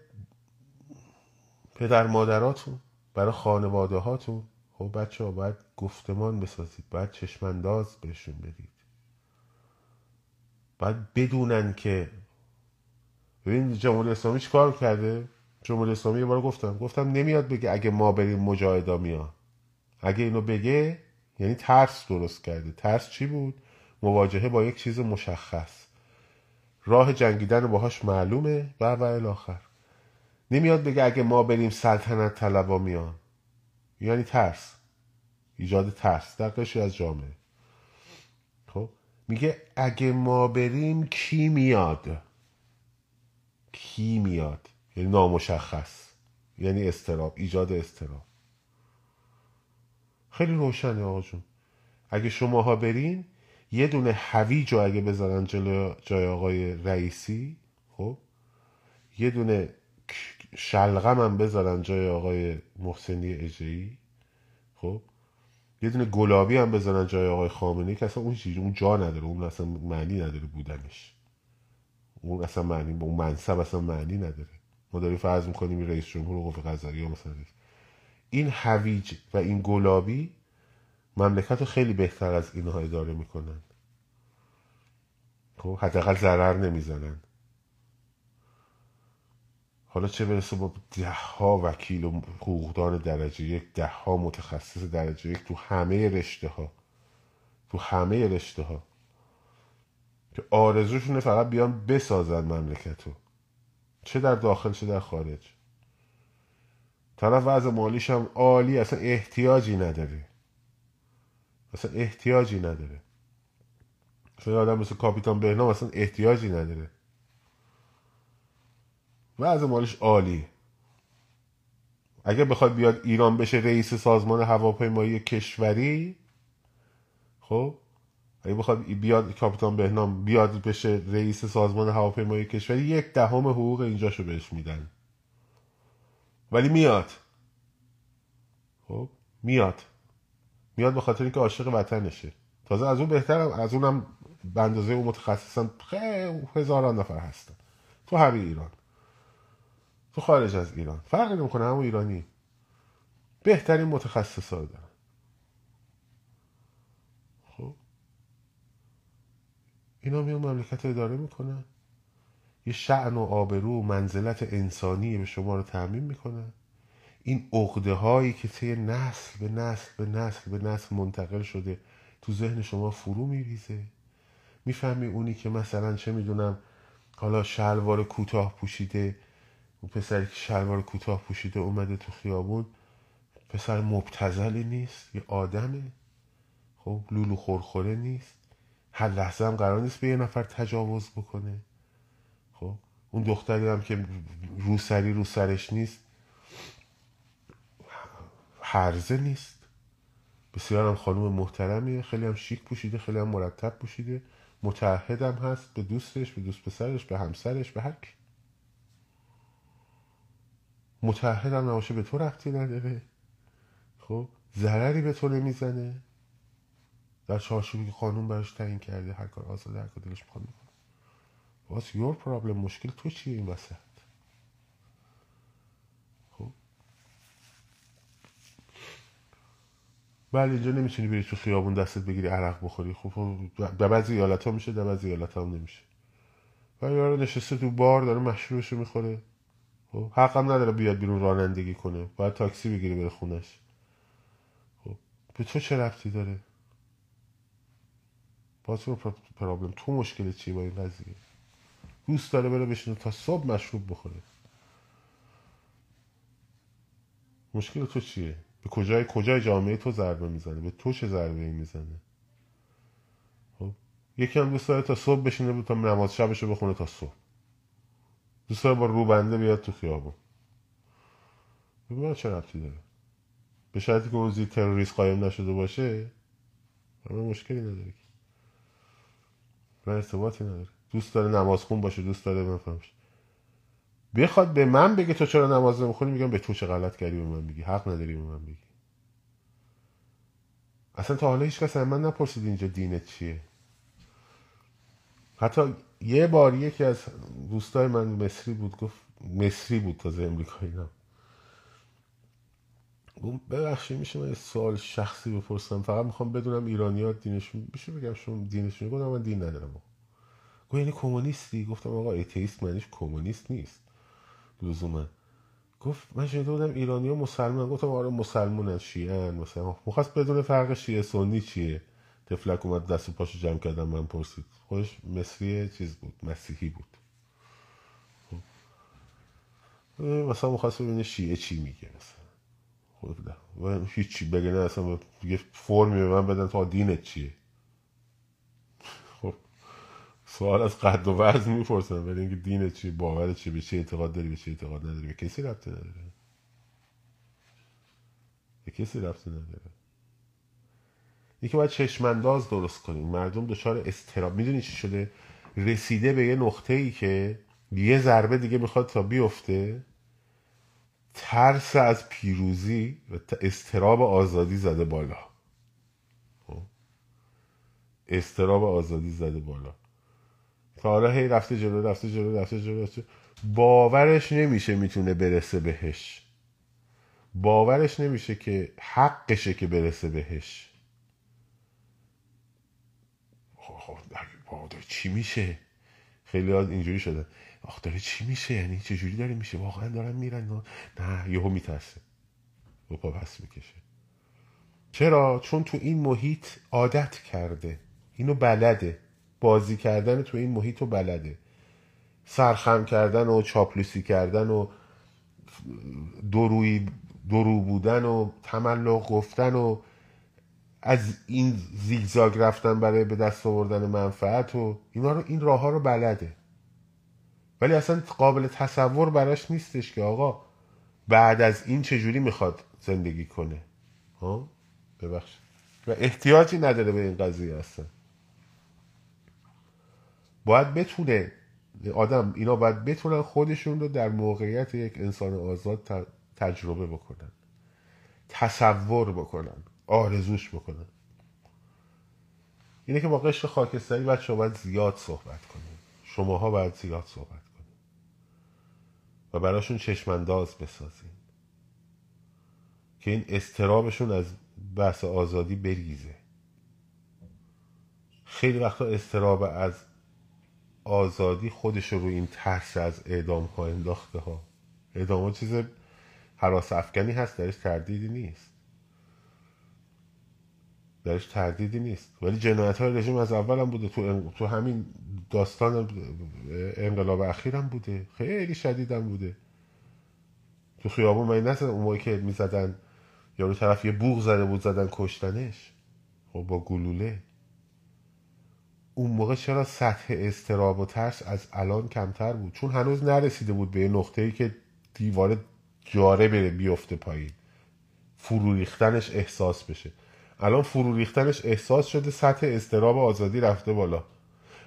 پدر مادراتون برای خانواده هاتون خب بچه ها باید گفتمان بسازید باید چشمانداز بهشون بدید. باید بدونن که ببین جمهوری اسلامی چی کار کرده؟ جمهوری اسلامی یه بار گفتم گفتم نمیاد بگه اگه ما بریم مجاهدا میان. اگه اینو بگه یعنی ترس درست کرده. ترس چی بود؟ مواجهه با یک چیز مشخص. راه جنگیدن باهاش معلومه. و و الاخر نمیاد بگه اگه ما بریم سلطنت طلبا میان. یعنی ترس. ایجاد ترس. در قشری از جامعه. خب؟ میگه اگه ما بریم کی میاد؟ کی میاد؟ یعنی نامشخص. یعنی استراب ایجاد استراب خیلی روشنه آقا جون. اگه شماها برین یه دونه هویج رو اگه بذارن جلو جای آقای رئیسی خب؟ یه دونه شلغم هم بذارن جای آقای محسنی اجهی خب؟ یه دونه گلابی هم بزنن جای آقای خامنه‌ای که اصلا اون اون جا نداره اون اصلا معنی نداره بودنش. اون اصلا معنی اون منصب اصلا معنی نداره. ما داریم فرض می‌کنیم رئیس جمهور قوه قضاییه مثلا این هویج و این گلابی مملکت رو خیلی بهتر از اینها اداره می‌کنن. خب؟ حداقل ضرر نمی‌زنن. حالا چه برسه با ده ها وکیل و حقوقدان درجه یک ده ها متخصص درجه یک تو همه رشته ها تو همه رشته ها که آرزوشونه فقط بیان بسازن مملکتو. چه در داخل چه در خارج. طرف وضع مالیش هم عالی اصلا احتیاجی نداره. اصلا احتیاجی نداره. اصلا آدم مثل کاپیتان بهنام اصلا احتیاجی نداره. وضع مالش عالی. اگه بخواد بیاد ایران بشه رئیس سازمان هواپیمایی کشوری خب اگه بخواد بیاد کاپیتان بهنام بیاد بشه رئیس سازمان هواپیمایی کشوری یک دهم حقوق اینجاشو بهش میدن. ولی میاد. خب میاد. میاد به خاطر اینکه عاشق وطنشه. تازه از اون بهترم از اونم به اندازه اون متخصصا خیلی هزاران نفر هستن. تو همین ایران. تو خارج از ایران. فرق نمی‌کنه همون ایرانی. بهترین متخصص ها دارن. خب. اینا میان مملکت اداره می‌کنن. یه شعن و آبرو منزلت انسانی به شما رو تعمین می‌کنن. این عقده هایی که طی نسل به نسل به نسل به نسل منتقل شده تو ذهن شما فرو میریزه. می‌فهمی اونی که مثلا چه می‌دونم حالا شلوار کوتاه پوشیده اون پسری که شلوار کوتاه پوشیده اومده تو خیابون پسر مبتزلی نیست یه آدمه. خب لولو خورخوره نیست. هر لحظه هم قرار نیست به یه نفر تجاوز بکنه. خب اون دختری هم که روسری رو سرش نیست هرزه نیست. بسیار هم خانوم محترمیه. خیلی هم شیک پوشیده خیلی هم مرتب پوشیده. متعهدم هست به دوستش به دوست پسرش به همسرش به هر متعهدم نباشه به تو رفتی نداره. خب ضرری به تو نمی‌زنه. در چارچوبی که قانون براش تعیین کرده هر کار آزاده هر کار دلش می‌خواد می‌کنه What's your problem مشکل تو چیه این وسط؟ خب. بله اینجا نمی‌تونی بری تو خیابون دستت بگیری عرق بخوری. خب در بعضی ایالت ها میشه در بعضی ایالت ها هم نمیشه. و یارو نشسته تو بار داره مشروبشو می‌خوره. خب حقم نداره بیاد بیرون رانندگی کنه. باید تاکسی بگیره بره خونش. خب به تو چه رفتی داره؟ باز پرابلم تو مشکل چیه با این قضیه؟ دوست داره بره بشینه تا صبح مشروب بخوره. مشکل تو چیه؟ به کجای کجای جامعه تو ضربه می‌زنه؟ به تو چه ضربه ای می‌زنه؟ خب یکی هم دوست داره تا صبح بشینه تا نماز شبشو بخونه تا صبح. دوست داره با روبنده بیاد تو خیابون. ببین چه ربطی داره. به شرطی که اوزی تروریست قایم نشده باشه همه مشکلی نداره و ارتباطی نداره دوست داره نماز خون باشه دوست داره بفهمش بخواد به من بگه تو چرا نماز نمی‌خونی میگم به تو چه غلط کردی به من بگی. حق نداری به من بگی. اصلا تا حالا هیچ کس من نپرسید اینجا دینت چیه. حتی یه بار یکی از دوستای من مصری بود گفت مصری بود تازه امریکایی نم اون ببخشید میشه من سوال شخصی بپرسم؟ فقط می‌خوام بدونم ایرانی ها دینشون میشه بگم شما دینشون گفتم من دین ندارم. گفت یعنی کمونیستی؟ گفتم آقا ایتیست معنیش کمونیست نیست. لزوما. گفت من شنیده بودم ایرانی ها مسلمان گفتم آره مسلمان شیعن مثلا. مخواست بدون فرق شیعه سنی چیه؟ تفلک اومد دست و پاشو جمع کردم من پرسید. خودش مصری چیز بود مسیحی بود. خب. مثلا مخواست ببینه شیعه چی میگه مثلا. خود و هیچی بگه نه اصلا یه فرمی به من بدن تا دینت چیه. خب. سوال از قد و وزن می‌پرسن ولی اینکه دینت چیه باورت چیه به چه اعتقاد داری به چه اعتقاد نداری؟ به کسی ربطی نداره. به کسی ربطی نداره. یکی باید چشمانداز درست کنیم. مردم دچار استراب می‌دونی چی شده؟ رسیده به یه نقطه ای که یه ضربه دیگه می‌خواد تا بیفته ترس از پیروزی و استراب آزادی زده بالا. خب؟ استراب آزادی زده بالا. تا حالا هی رفته جلو رفته جلو رفته جلو رفته باورش نمیشه می‌تونه برسه بهش. باورش نمیشه که حقشه که برسه بهش. داره چی میشه؟ خیلی ها اینجوری شده. آخ داره چی میشه؟ یعنی چجوری داره میشه؟ واقعا دارن میرن نه یهو میترسه. و پا پس می‌کشه. چرا؟ چون تو این محیط عادت کرده. اینو بلده. بازی کردن تو این محیط رو بلده. سرخم کردن و چاپلوسی کردن و دروی درو بودن و تملق گفتن و از این زیگزاگ رفتن برای به دست آوردن منفعت و اینا رو این راه ها رو بلده. ولی اصلا قابل تصور براش نیستش که آقا بعد از این چجوری می‌خواد زندگی کنه؟ ها؟ ببخش و احتیاجی نداره به این قضیه اصلا. باید بتونه آدم اینا باید بتونن خودشون رو در موقعیت یک انسان آزاد تجربه بکنن. تصور بکنن. آرزوش بکنن اینه که با قشر خاکستری بچه باید زیاد صحبت کنیم شماها باید زیاد صحبت کنیم و براشون چشمانداز بسازیم که این استرابشون از بحث آزادی بریزه. خیلی وقتا استراب از آزادی خودش رو این ترس از اعدام ها انداخته ها. اعدام ها چیز حراس افکنی هست درش تردیدی نیست. درش تردیدی نیست. ولی جنایت های رژیم از اول هم بوده تو, تو همین داستان انقلاب اخیر هم بوده. خیلی شدید هم بوده. تو خیابون من نزدن اون موقع که می‌زدن یارو طرف یه بوغ زده بود زدن کشتنش؟ خب با گلوله. اون موقع چرا سطح استراب و ترس از الان کمتر بود؟ چون هنوز نرسیده بود به نقطه ای که دیوار جاره بره بیفته پایین. فرو ریختنش احساس بشه. الان فرو ریختنش احساس شده سطح استراب آزادی رفته بالا.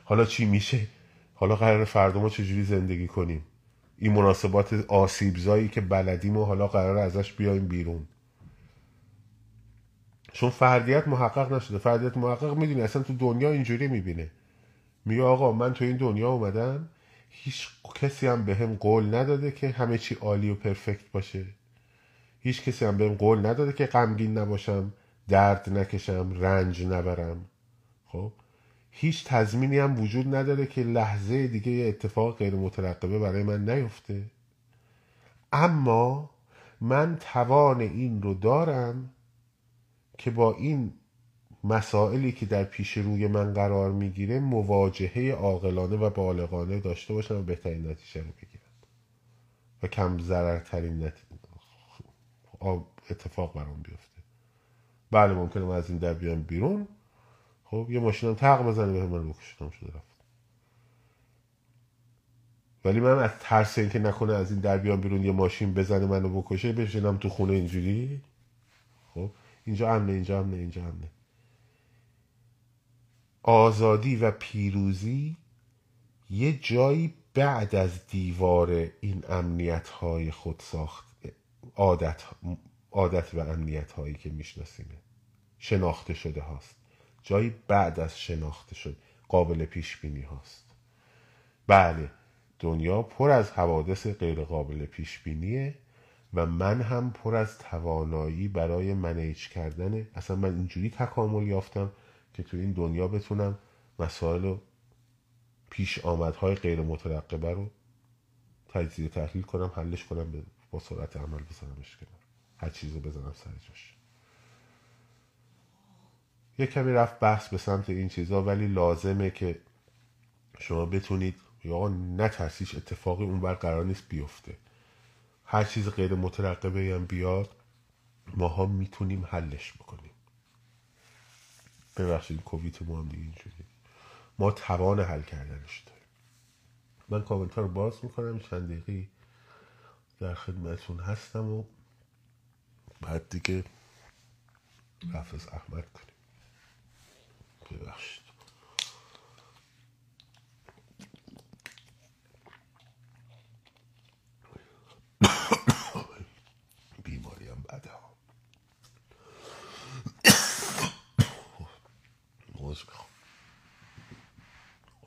حالا چی میشه؟ حالا قرار فردا ما چجوری زندگی کنیم؟ این مناسبات آسیبزایی که بلدیم و حالا قرار ازش بیایم بیرون. چون فردیت محقق نشده. فردیت محقق می‌دونی اصلا تو دنیا اینجوری می‌بینه. میگه آقا من تو این دنیا اومدم هیچ کسی هم به هم قول نداده که همه چی عالی و پرفکت باشه. هیچ کسی هم بهم قول نداده که غمگین نباشم. درد نکشم رنج نبرم. خب؟ هیچ تضمینی هم وجود نداره که لحظه دیگه یه اتفاق غیر مترقبه برای من نیفته. اما من توان این رو دارم که با این مسائلی که در پیش روی من قرار می‌گیره مواجهه عاقلانه و بالغانه داشته باشم و بهترین نتیجه رو بگیرم. و کم ضررترین اتفاق برام بیفته. بله ممکنه من از این در بیام بیرون. خب یه ماشینم تق بزنه به من بکشتم شده رفت. ولی من از ترس اینکه نکنه از این در بیام بیرون یه ماشین بزنه منو بکشه بشینم تو خونه اینجوری. خب اینجا امنه اینجا امنه اینجا امنه. آزادی و پیروزی یه جایی بعد از دیوار این امنیت های خود ساخت عادت, عادت و امنیت هایی که میشناسیمه شناخته شده هاست. جایی بعد از شناخته شد قابل پیش بینی هاست. بله دنیا پر از حوادث غیر قابل پیش بینیه و من هم پر از توانایی برای منیج کردن اصلا من اینجوری تکامل یافتم که تو این دنیا بتونم مسائل و پیش آمدهای غیر مترقبه رو تجزیه تحلیل کنم حلش کنم با سرعت عمل بزنمش کنم. هر چیزی بزنم سر جاش. یه کمی رفت بحث به سمت این چیزا ولی لازمه که شما بتونید یا نترسیش اتفاقی اون بر قرار نیست بیفته. هر چیز غیر مترقبه هم بیاد ماها می‌تونیم حلش بکنیم. ببخشید کوویت ما هم دیگه اینجوری ما توان حل کردنش داریم. من کامنت رو باز می‌کنم چند دقیقی در خدمتون هستم و بعد دیگه حافظ احمد کنیم. ببخشید. بیماریم بده ها.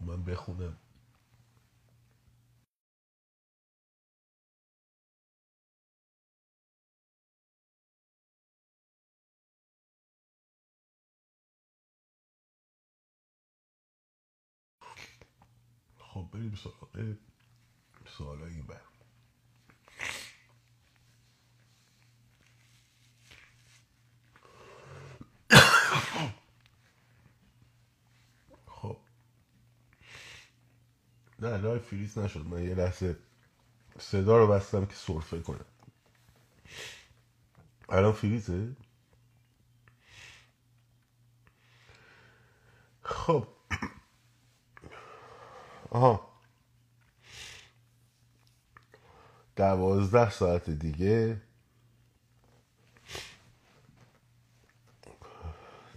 من بخونم. بریم سراغ سوال این بر. خب. نه لای فریز نشد. من یه لحظه صدا رو بستم که سرفه کنم. الان فریزه؟ خب. آها. دوازده ساعت دیگه.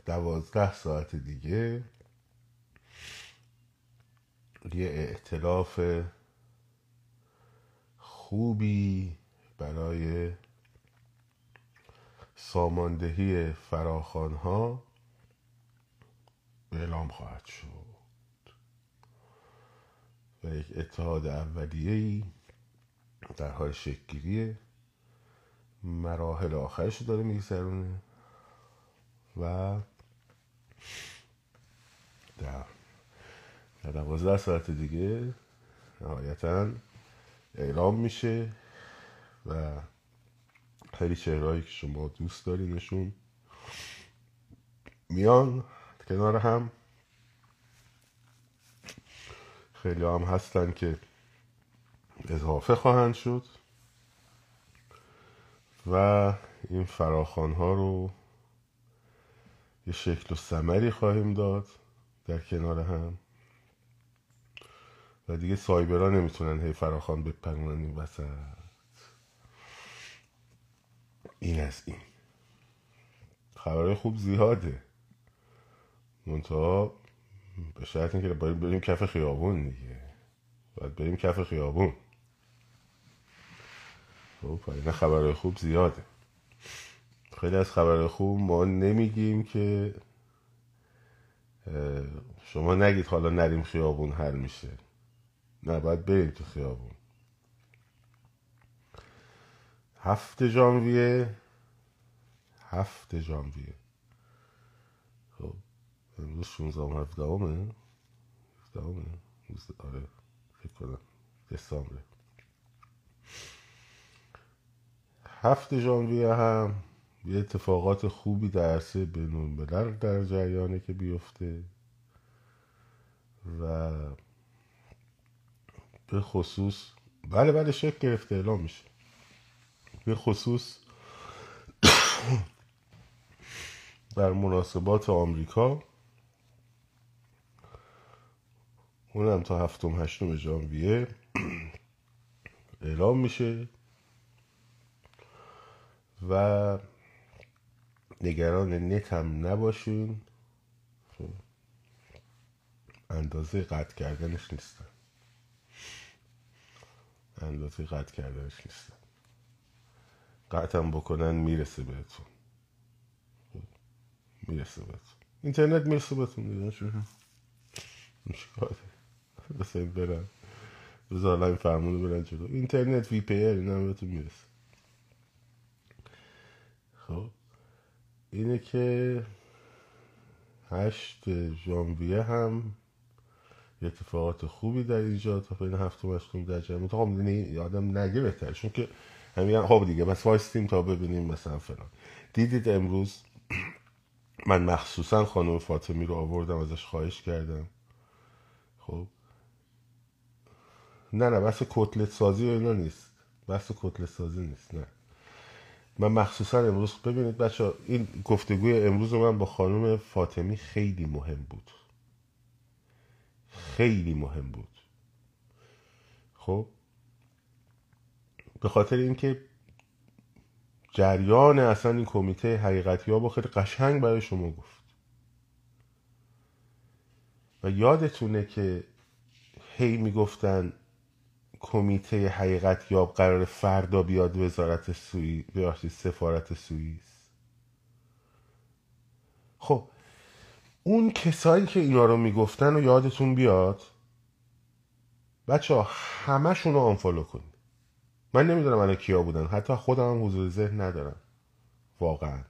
دوازده ساعت دیگه. یه اعتلاف خوبی برای ساماندهی فراخان ها اعلام خواهد شد. و یک اتحاد اولیه‌ای در حال شکلگیریه مراحل آخرش رو داره میگذرونه و در در دوازده ساعت دیگه نهایتا اعلام میشه و خیلی چهرهایی که شما دوست دارینشون میان کنار هم. خیلی هم هستن که اضافه خواهند شد و این فراخان ها رو یه شکل و سمری خواهیم داد در کنار هم. و دیگه سایبرها نمی‌تونن هی فراخان بپرونن این وسط. این از این. خبرهای خوب زیاده. منتها به شرط اینکه باید بریم کف خیابون دیگه. باید بریم کف خیابون. خب این خبرهای خوب زیاده. خیلی از خبرهای خوب ما نمیگیم که شما نگید حالا نریم خیابون حل میشه. نه باید بریم تو خیابون. هفت ژانویه. هفت ژانویه. خب امروز 16 و 17 همه آره فکر کنم. دسامبر. هفت ژانویه هم یه اتفاقات خوبی در عرصه بینون در جریانه که بیفته و به خصوص بله بله شکل گرفته اعلام میشه. به خصوص در مناسبات آمریکا اونم تا هفتم هشتم ژانویه اعلام میشه. و نگران نت هم نباشین. اندازه قطع کردنش نیستن. اندازه قطع کردنش نیستن. قطعم بکنن می‌رسه بهتون. می‌رسه بهتون. اینترنت می‌رسه بهتون بس این برن. بذار این فرمونو برن جلو. اینترنت وی پی این هم بهتون می‌رسه. خب اینه که هشت ژانویه هم اتفاقات خوبی در اینجا تا بین هفته و در جمعه تا خب یادم نگه بهتر چون که همین خب دیگه بس وایستیم تا ببینیم مثلا فلان. دیدید امروز؟ من مخصوصا خانم فاطمی رو آوردم ازش خواهش کردم. خب. نه نه بس کتلت سازی و اینا نیست. بس کتلت سازی نیست نه. من مخصوصا امروز ببینید بچه این گفتگوی امروز من با خانم فاطمی خیلی مهم بود. خیلی مهم بود. خب؟ به خاطر اینکه جریان اصلا این کمیته حقیقتی ها با خیلی قشنگ برای شما گفت. و یادتونه که هی می‌گفتن کمیته حقیقت یاب قرار فردا بیاد وزارت سوئیس سفارت سوئیس. خب اون کسایی که اینا رو می‌گفتن و یادتون بیاد بچه ها همه رو آنفالو کنید. من نمی‌دونم الان کیا بودن. حتی خودم هم حضور ذهن ندارم. واقعا.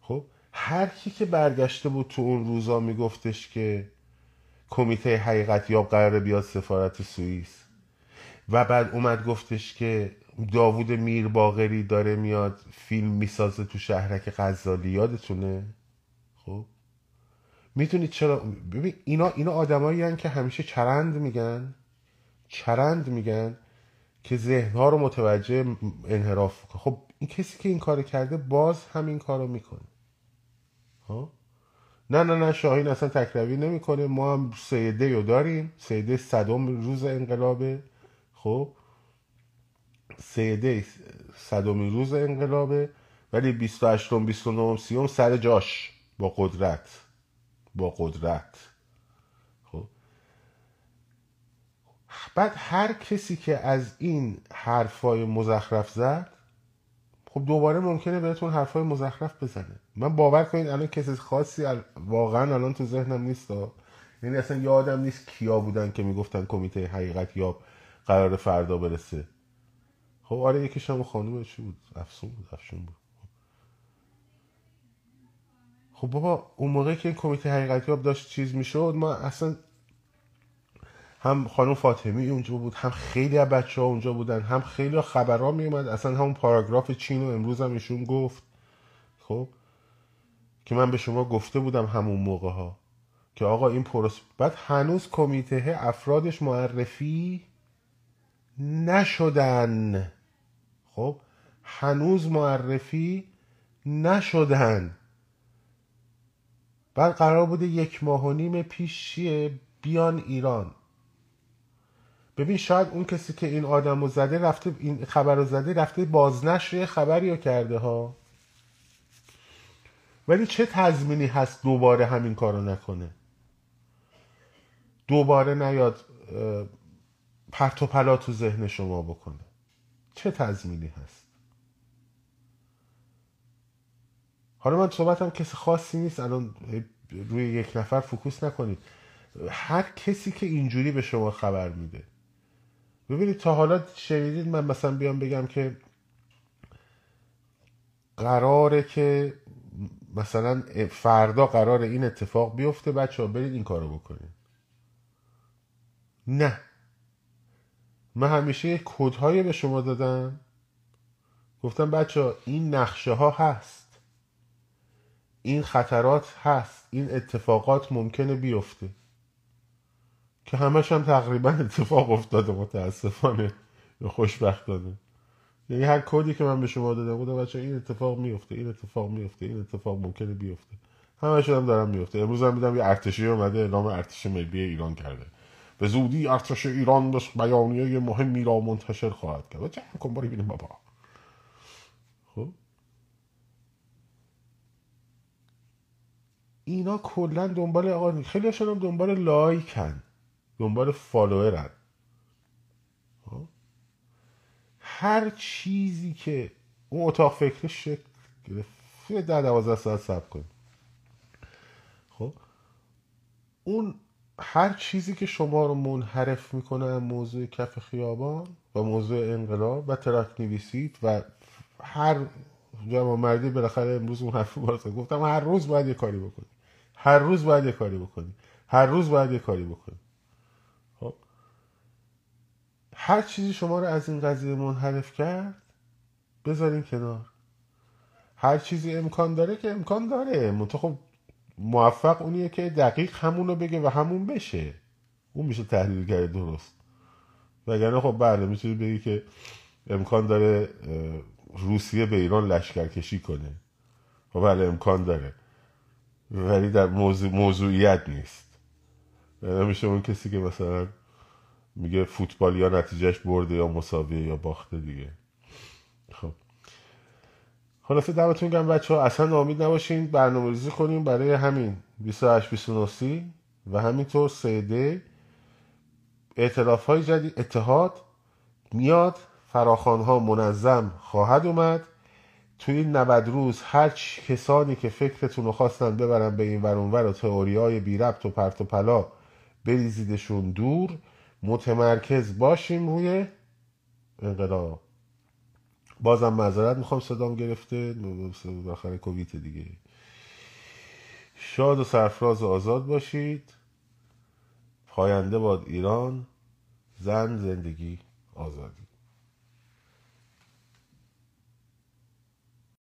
خب هر کی که برگشته بود تو اون روزا میگفتش که کمیته حقیقت یاب قراره بیاد سفارت سوئیس. و بعد اومد گفتش که داوود میر باغری داره میاد فیلم می‌سازه تو شهرک غزالی یادتونه؟ خب. می‌تونید چرا؟ ببین اینا اینا آدمایی که همیشه چرند میگن. چرند میگن که ذهنها رو متوجه انحراف خب این کسی که این کار کرده باز همین کارو می‌کنه. ها نه نه نه شاهین اصلا تکروی نمی‌کنه. ما هم سیده رو داریم. سیده صدم روز انقلابه. خب؟ سیده صدم روز انقلابه. ولی 28 29 30 سر جاش. با قدرت. با قدرت. خب؟ بعد هر کسی که از این حرفای مزخرف زد خب دوباره ممکنه بهتون حرفای مزخرف بزنه. من باور کنید الان کسی خاصی واقعا الان تو ذهنم نیست یعنی اصلا یادم نیست کیا بودن که می‌گفتن کمیته حقیقت یا قرار فردا برسه. خب آره یکیش هم خانوم چی بود. افسون بود افشون بود. خب بابا اون موقع که این کمیته حقیقتی ها داشت چیز می‌شد ما اصلا هم خانم فاطمی اونجا بود هم خیلی از بچه ها اونجا بودن هم خیلی خبرها می اومد اصلا همون پاراگراف چین و امروز هم ایشون گفت. خب؟ که من به شما گفته بودم همون موقع ها که آقا این پروس بعد هنوز کمیته افرادش معرفی نشدن. خب؟ هنوز معرفی نشدن. بعد قرار بوده یک ماه و نیم پیش بیان ایران. ببین شاید اون کسی که این آدم رو زده رفته این خبر رو زده رفته بازنشر خبری رو کرده ها. ولی چه تضمینی هست دوباره همین کارو نکنه؟ دوباره نیاد پرت و پلا تو ذهن شما بکنه. چه تضمینی هست؟ حالا من صحبتم کسی خاصی نیست الان روی یک نفر فکوس نکنید. هر کسی که اینجوری به شما خبر میده ببینید تا حالا شنیدید من مثلا بیام بگم که قراره که مثلا فردا قرار این اتفاق بیفته بچه ها برید این کارو بکنید. نه. من همیشه کودهایی به شما دادم. گفتم بچه ها این نقشه ها هست. این خطرات هست. این اتفاقات ممکنه بیفته. که همش هم تقریبا اتفاق افتاده متاسفانه. یا خوشبختانه. یعنی هر کدی که من به شما دادم بودم بچه این اتفاق میفته این اتفاق میفته این اتفاق ممکنه بیفته. همش هم دارم میفته امروز هم میدم یه ارتشی اومده اعلام ارتش ملی ایران کرده. به زودی ارتش ایران بس بیانیه مهمی را منتشر خواهد کرد. جمع کن باری بینیم بابا. خب؟ اینا کلا دنبال آقا خیلی هم دنبال لایکن. دنبال فالوورن. خب؟ هر چیزی که اون اتاق فکرش شکل گرفت ده دوازده ساعت سب کن خب؟ اون هر چیزی که شما رو منحرف می‌کنه موضوع کف خیابان و موضوع انقلاب و ترک نویسید و هر جمع مردی بالاخره امروز اون حرف گفتم هر روز باید یه کاری بکنی. هر روز باید یه کاری بکنی. هر روز باید یه کاری بکنی خب هر چیزی شما رو از این قضیه منحرف کرد بذارین کنار. هر چیزی امکان داره که امکان داره. منتها خب موفق اونیه که دقیق همون رو بگه و همون بشه. اون میشه تحلیلگر درست. وگرنه خب بله می‌تونی بگی که امکان داره روسیه به ایران لشکر کشی کنه. خب بله امکان داره. ولی در موضوع موضوعیت نیست. نمیشه اون کسی که مثلا میگه فوتبال یا نتیجهش برده یا مساویه یا باخته دیگه. خب. خلاصه دمتون گم بچه ها اصلا نامید نباشین. برنامه ریزی کنیم برای همین 28 29 و همینطور سیده اعتلاف های جدید اتحاد میاد. فراخان ها منظم خواهد اومد. توی این 90 روز هر کسانی که فکرتون رو خواستن ببرن به این ورونور و تئوری های بی ربط و پرت و پلا بریزیدشون دور متمرکز باشیم روی انقلاب. بازم معذرت می‌خوام صدام گرفته. داخل کوویت دیگه. شاد و سرفراز و آزاد باشید. پاینده باد ایران. زن زندگی آزادی.